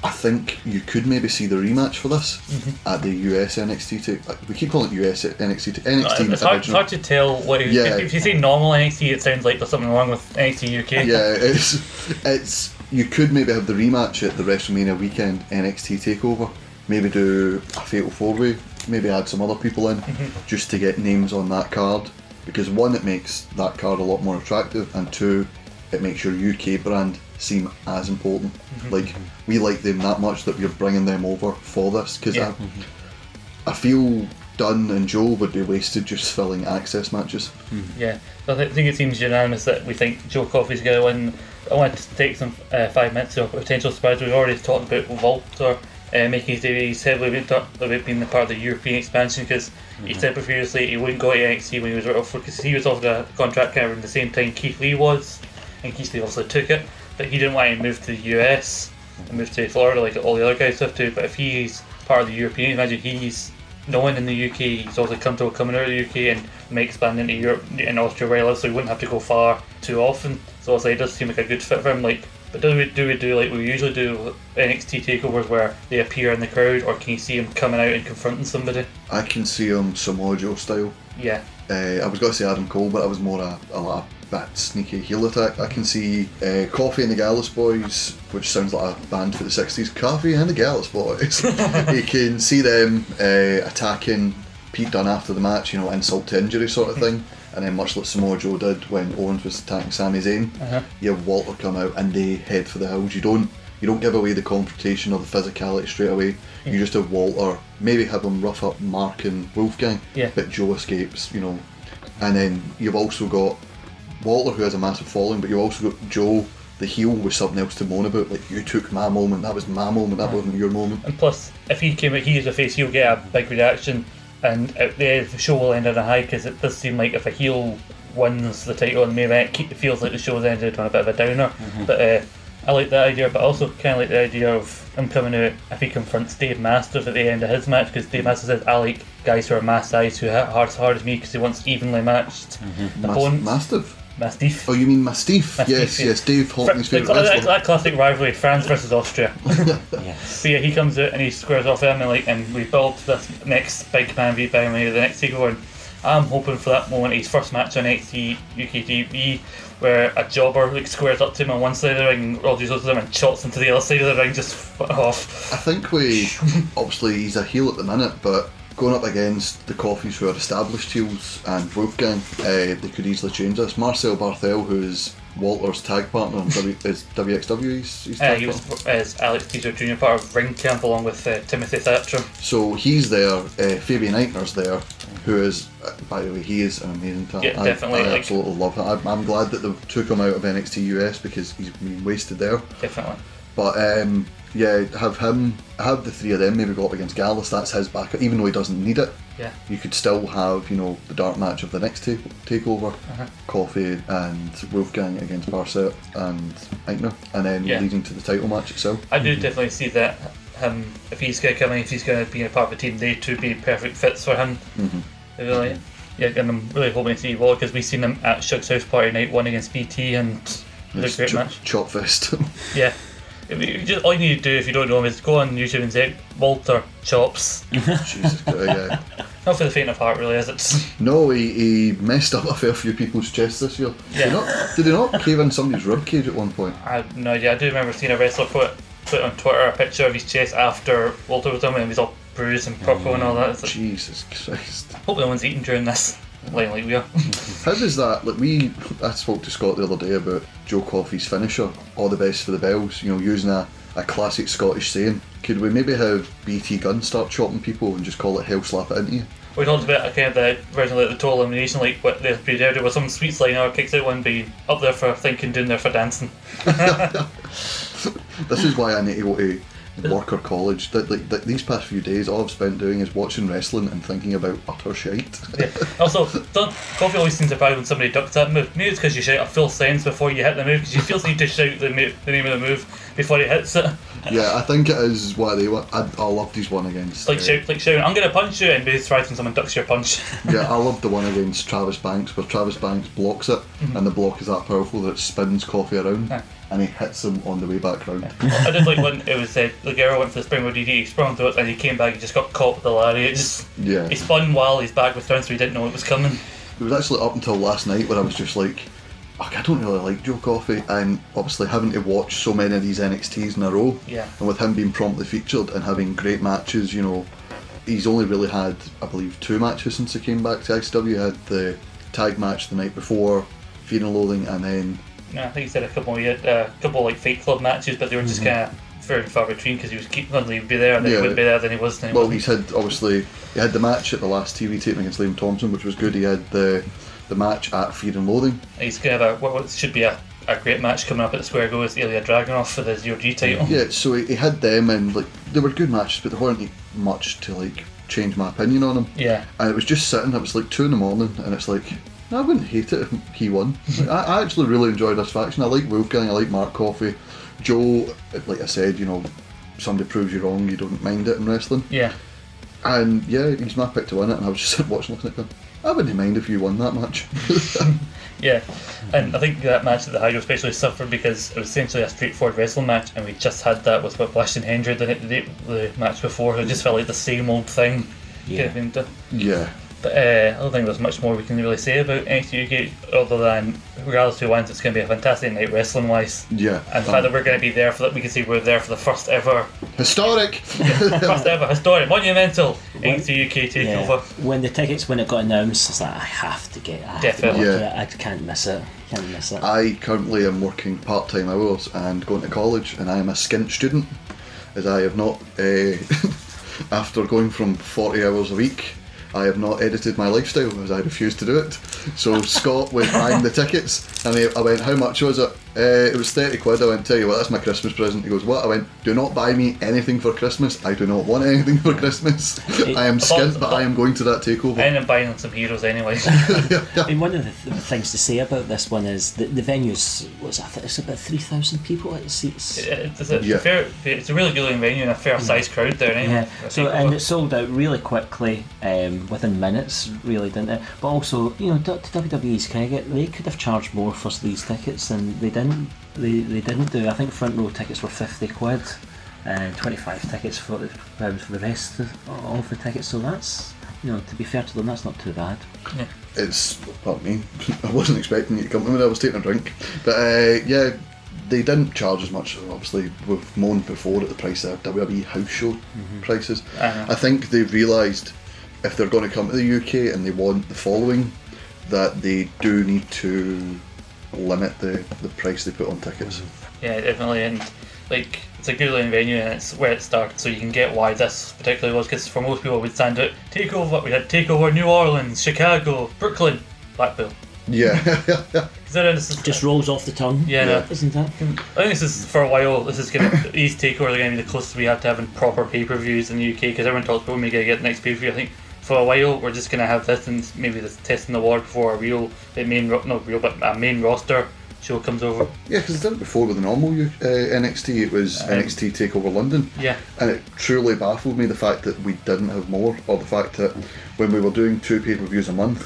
I think you could maybe see the rematch for this Mm-hmm. at the US NXT. To, we keep calling it US NXT. To, NXT It's hard, it's hard to tell what. If, Yeah. if you say normal NXT, it sounds like there's something wrong with NXT UK. yeah, it's it's you could maybe have the rematch at the WrestleMania weekend NXT Takeover. Maybe do a fatal four way. Maybe add some other people in mm-hmm. just to get names on that card. Because one, it makes that card a lot more attractive, and two, it makes your UK brand seem as important. Mm-hmm. Like we like them that much that we're bringing them over for this. Because Yeah. I, I feel Dunne and Joe would be wasted just filling access matches. Yeah, I think it seems unanimous that we think Joe Coffey's going to win. I wanted to take some uh, five minutes of potential surprise. We've already talked about Walter uh, making his debut. He's heavily been talked about being the part of the European expansion because he said previously he wouldn't go to NXT when he was offered because he was offered a contract kind of around the same time Keith Lee was, and Keith Lee also took it, but he didn't want to move to the US and move to Florida like all the other guys have to. But if he's part of the European, imagine he's no one in the UK. He's also comfortable coming out of the UK and may expand into Europe and Austria where he lives, so he wouldn't have to go far too often. So also, it does seem like a good fit for him. Like, but do we do we do like we usually do NXT takeovers where they appear in the crowd, or can you see him coming out and confronting somebody? I can see him Samoa Joe style. Yeah, Uh, I was going to say Adam Cole, but I was more a, a, a bit sneaky heel attack. I can see uh, Coffey and the Gallus Boys, which sounds like a band for the 60s. Coffey and the Gallus Boys. you can see them uh, attacking Pete Dunne after the match, you know, insult to injury sort of thing. And then, much like Samoa Joe did when Owens was attacking Sami Zayn, uh-huh. you have Walter come out and they head for the hills. You don't you don't give away the confrontation or the physicality straight away. You just have Walter, maybe have him rough up Mark and Wolfgang, Yeah. but Joe escapes, you know. And then you've also got Walter, who has a massive following, but you've also got Joe, the heel, with something else to moan about. Like, you took my moment, that was my moment, that wasn't your moment. and plus, if he came out, he is a face, he'll get a big reaction, and uh, the the show will end on a high because it does seem like if a heel wins the title in the main event, it feels like the show's ended on a bit of a downer. But uh, I like that idea, but I also kind of like the idea of him coming out if he confronts Dave Masters at the end of his match because Dave Masters says, I like guys who are my size, who hit hard as hard as me because he wants evenly matched Mas- opponents. Mastiff. Oh, you mean Mastiff? Mastiff, yes, yeah. yes, Dave Hockney's Fr- favourite that, that classic rivalry, France versus Austria. Yes. But yeah, he comes out and he squares off Emily, and we build this next big man v big man, the next takeover. And I'm hoping for that moment, his first match on NXT UK TV, where a jobber like squares up to him on one side of the ring, and Rogers goes to him and shots into the other side of the ring, just off. I think we obviously he's a heel at the minute, but going up against the Coffeys who are established heels and Wolfgang, uh, they could easily change this. Marcel Barthel, who is Walter's tag partner in w, is WXW, he's, he's Uh, he was as Axel Dieter Jr. part of Ringkampf along with uh, Timothy Thatcher. So he's there. Uh, Fabian Aichner's there, who is, uh, by the way, he is an amazing talent. Yeah, I- definitely, I, like- absolutely love him. I'm, I'm glad that they took him out of NXT US because he's been wasted there. Definitely. But um, yeah, have him, have the three of them maybe go up against Gallus. That's his backup, even though he doesn't need it. Yeah. You could still have, you know, the dark match of the next take, takeover, Uh-huh. Coffey and Wolfgang against Barthel and Aichner, and then Yeah. leading to the title match itself. I do definitely see that him, if he's going to come in, if he's going to be a part of the team, they two be perfect fits for him. Mhm. Really, yeah, and I'm really hoping to see Walter because we've seen him at Shug's House Party Night one against BT and it was It's a great ch- match. Chop fest. Yeah. You- just, all you need to do if you don't know him is go on YouTube and say Walter Chops. Jesus Christ, yeah. Not for the faint of heart, really, is it? No, he, he messed up a fair few people's chests this year. Did, he Yeah. not, did he not cave in somebody's rib cage at one point? I have no idea. I do remember seeing a wrestler put put on Twitter a picture of his chest after Walter was done and he was all bruised and purple and all that. It's like, Jesus Christ. hope no one's eating during this. Like, like we are. How does that, like we, I spoke to Scott the other day about Joe Coffey's finisher, all the best for the bells, you know, using a, a classic Scottish saying. Could we maybe have BT Gunn start chopping people and just call it hell slap it into you? We talked about a kind of the version like, the total elimination, like what able to do with some sweet liner kicks out one being up there for thinking, doing there for dancing. This is why I need to go to work or college. That like that these past few days, all I've spent doing is watching wrestling and thinking about utter shite. Yeah. Also, don't, Coffey always seems surprised when somebody ducks that move. Maybe it's because you shout a full sentence before you hit the move, because you feel need to shout the, mo- the name of the move before he hits it. yeah, I think it is what they want. I, I loved his one against. Like uh, shout, like shouting, "I'm gonna punch you!" and be surprised when someone ducks your punch. yeah, I loved the one against Travis Banks where Travis Banks blocks it, and the block is that powerful that it spins Coffey around, Yeah. And he hits him on the way back round. I did like when it was uh, the girl went for the springboard DD, he sprung through it, and he came back and just got caught with the lariat. Just Yeah. he spun while his back was turned, so he didn't know it was coming. It was actually up until last night where I was just like, I don't really like Joe Coffey, and obviously having to watch so many of these NXTs in a row, Yeah. and with him being promptly featured and having great matches, you know, he's only really had, I believe, two matches since he came back to ICW. He had the tag match the night before, Fear and Loathing, and then I think he said a couple, of uh, a couple like Fight Club matches, but they were just kind of very far between because he was keep suddenly he'd be there, and then Yeah. he wouldn't be there, then he was. Then he Well, wasn't. he's had obviously he had the match at the last TV taping against Liam Thompson, which was good. He had the the match at Fear and Loathing. He's gonna have a what, what should be a, a great match coming up at the Square Go with Ilya Dragunov for the Zero G title. Yeah, so he, he had them, and like they were good matches, but there weren't much to like change my opinion on them. Yeah. And it was just sitting. It was like two in the morning, and it's like I wouldn't hate it if he won. I, I actually really enjoyed this faction. I like Wolfgang. I like Mark Coffey. Joe, like I said, you know, somebody proves you wrong, you don't mind it in wrestling. Yeah. And yeah, he's my pick to win it, and I was just sitting watching, listening to him. I wouldn't mind if you won that match. Yeah, and I think that match at the Hydro especially suffered because it was essentially a straightforward wrestling match, and we just had that with Whiplash and Hendry the, the, the match before. It just felt like the same old thing. Yeah. Kind yeah. But uh, I don't think there's much more we can really say about NXT UK other than, regardless who wins, it's going to be a fantastic night wrestling wise. Yeah. And the fact that we're going to be there for that, we can see we're there for the first ever, Historic! first ever historic, monumental NXT UK Yeah. takeover. When the tickets when it got announced, it's like I have to get. I have Definitely. To go Yeah. it. I can't miss it. Can't miss it. I currently am working part time hours and going to college, and I am a skint student, as I have not, uh, after going from 40 hours a week, I have not edited my lifestyle as I refuse to do it. So Scott was buying the tickets, and I I went, "How much was it?" Uh, it was 30 quid. I went, "Tell you what, that's my Christmas present." He goes, "What?" I went, "Do not buy me anything for Christmas. I do not want anything for Christmas. I am skint, but I am going to that I takeover." I'm buying some heroes anyway. I mean, one of the th- things to say about this one is that the venue's what's that? It's about three thousand people at the seats. it's, a Yeah. fair, it's a really good looking venue and a fair sized crowd there anyway. Yeah. So and it sold out really quickly, um, within minutes, really, didn't it? But also, you know, to WWE's can I get they could have charged more for these tickets, and they didn't. They, they didn't do. I think front row tickets were fifty quid, and twenty five tickets for the pounds for the rest of, of the tickets. So that's you know, to be fair to them, that's not too bad. it's not me. I wasn't expecting you to come to me. I was taking a drink, but uh, yeah, they didn't charge as much. Obviously, we've moaned before at the price of WWE house show prices. Uh-huh. I think they've realised if they're going to come to the UK and they want the following, that they do need to limit the, the price they put on tickets. Yeah, definitely, and like it's a good looking venue, and it's where it started, so you can get why this particularly was. Because for most people, we'd stand out takeover. We had takeover New Orleans, Chicago, Brooklyn, Blackpool. Yeah, Considering this is Just rolls off the tongue. Yeah, no. isn't it? I think this is for a while. This is gonna these takeovers are gonna be the closest we have to having proper pay per views in the UK because everyone talks about when we gonna get the next pay per view. I think for a while we're just gonna have this and maybe this testing the water before a real, the main, not real, but a main roster show comes over. yeah, because did it before with the normal uh, NXT. It was NXT Takeover London. Yeah, And it truly baffled me the fact that we didn't have more, or the fact that when we were doing two pay per views a month,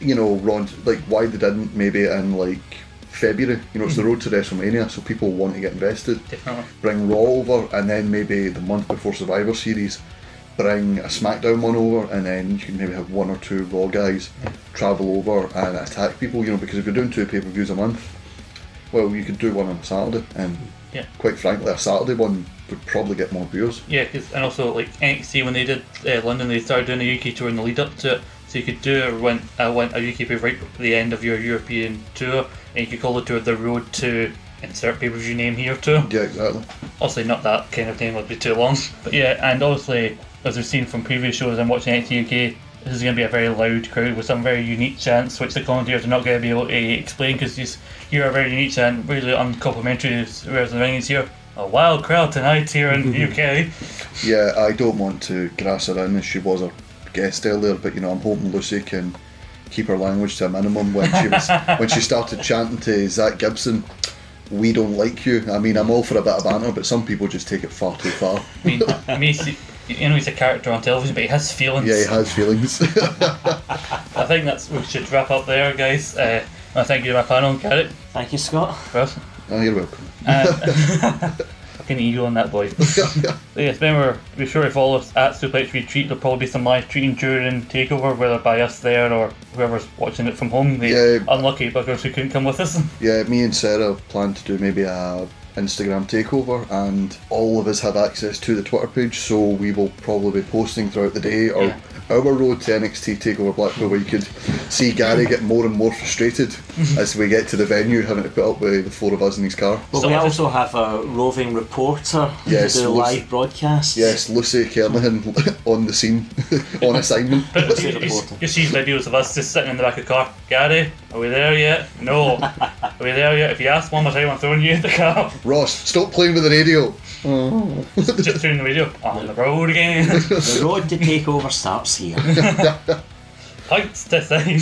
you know, Ron, like why they didn't maybe in like February, you know, it's the road to WrestleMania, so people want to get invested. definitely. Bring Raw over, and then maybe the month before Survivor Series, bring a SmackDown one over, and then you can maybe have one or two Raw guys travel over and attack people, you know, because if you're doing two pay per views a month, well, you could do one on a Saturday, and Yeah. quite frankly, a Saturday one would probably get more viewers. Yeah, cause, and also like NXT when they did uh, London, they started doing a UK tour in the lead up to it. So you could do a win, a, win, a UK pay right at the end of your European tour, and you could call the tour the Road to insert pay per view name here too. Yeah, exactly. Obviously, not that kind of name would be too long. But yeah, and obviously, as we've seen from previous shows and watching NXT UK, this is going to be a very loud crowd with some very unique chants, which the commentators are not going to be able to explain because you hear a very unique chant, really uncomplimentary, whereas the ring is here. a wild crowd tonight here in the UK. Yeah, I don't want to grass her in as she was our guest earlier, but you know, I'm hoping Lucy can keep her language to a minimum when she was when she started chanting to Zack Gibson. We don't like you. I mean, I'm all for a bit of banter, but some people just take it far too far. I mean, Macy, you know, he's a character on television, but he has feelings. Yeah, he has feelings. I think that's we should wrap up there, guys. Uh, I thank you to my panel, Garrett, Thank you, Scott. Russ, oh, you're welcome. fucking ego on that boy. So yes, remember, be sure to follow us at Suplex Retweet. There'll probably be some live tweeting during Takeover, whether by us there or whoever's watching it from home. The Yeah. unlucky buggers who couldn't come with us. Yeah, me and Sarah plan to do maybe a Instagram takeover, and all of us have access to the Twitter page, so we will probably be posting throughout the day or Yeah. Our road to NXT Takeover Blackpool, where you could see Gary get more and more frustrated mhm. as we get to the venue, having to put up with the four of us in his car. But So we just- also have a roving reporter Yes, who do Lucy- live broadcasts. Yes, Lucy Kernahan on the scene, on assignment. But Let's you, you, you see videos of us just sitting in the back of the car. Gary, are we there yet? No. are we there yet? If you ask one more time, I'm throwing you in the car. Ross, stop playing with the radio. Just turning the radio on the road again. The road to takeover starts here. Points to sign.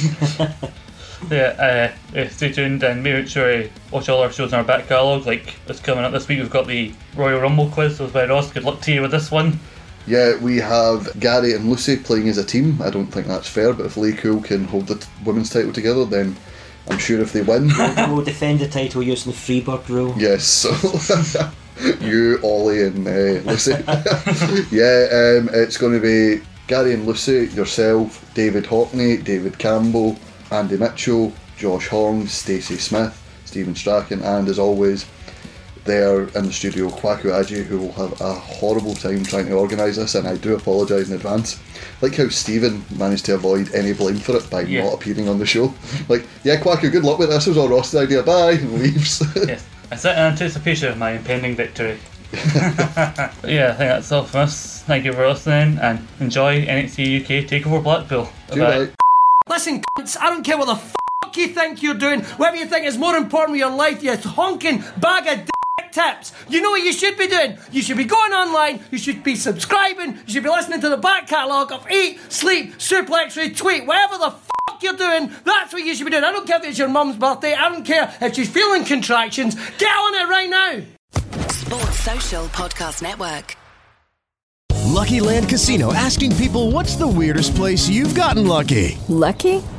yeah, uh, uh, stay tuned and make sure to watch all our shows in our back catalogue. Like it's coming up this week, we've got the Royal Rumble quiz. So by Ross, good luck to you with this one. Yeah, we have Gary and Lucy playing as a team. I don't think that's fair, but if LayCool can hold the t- women's title together, then I'm sure if they win, we'll defend the title using the Freebird rule. yes. So you, Ollie, and uh, Lucy. yeah, um, it's going to be Gary and Lucy, yourself, David Hockney, David Campbell, Andy Mitchell, Josh Horn, Stacey Smith, Stephen Strachan, and as always, there in the studio, Kwaku Aji, who will have a horrible time trying to organise this, and I do apologise in advance. Like how Stephen managed to avoid any blame for it by Yeah. not appearing on the show. Like, yeah, Kwaku, good luck with this. It was all Ross's idea. Bye, and leaves. Yes, I sit in anticipation of my impending victory. Yeah, I think that's all from us. Thank you for listening and enjoy NXT UK Takeover Blackpool. Do Bye-bye. right. Listen, cunts, I don't care what the fuck you think you're doing, whatever you think is more important with your life, you honking bag of dick tips. You know what you should be doing? You should be going online, you should be subscribing, you should be listening to the back catalogue of Eat, Sleep, Suplex, Retweet, whatever the f you're doing, that's what you should be doing. I don't care if it's your mum's birthday, I don't care if she's feeling contractions. Get on it right now! Sports Social Podcast Network. Lucky Land Casino asking people what's the weirdest place you've gotten lucky? Lucky?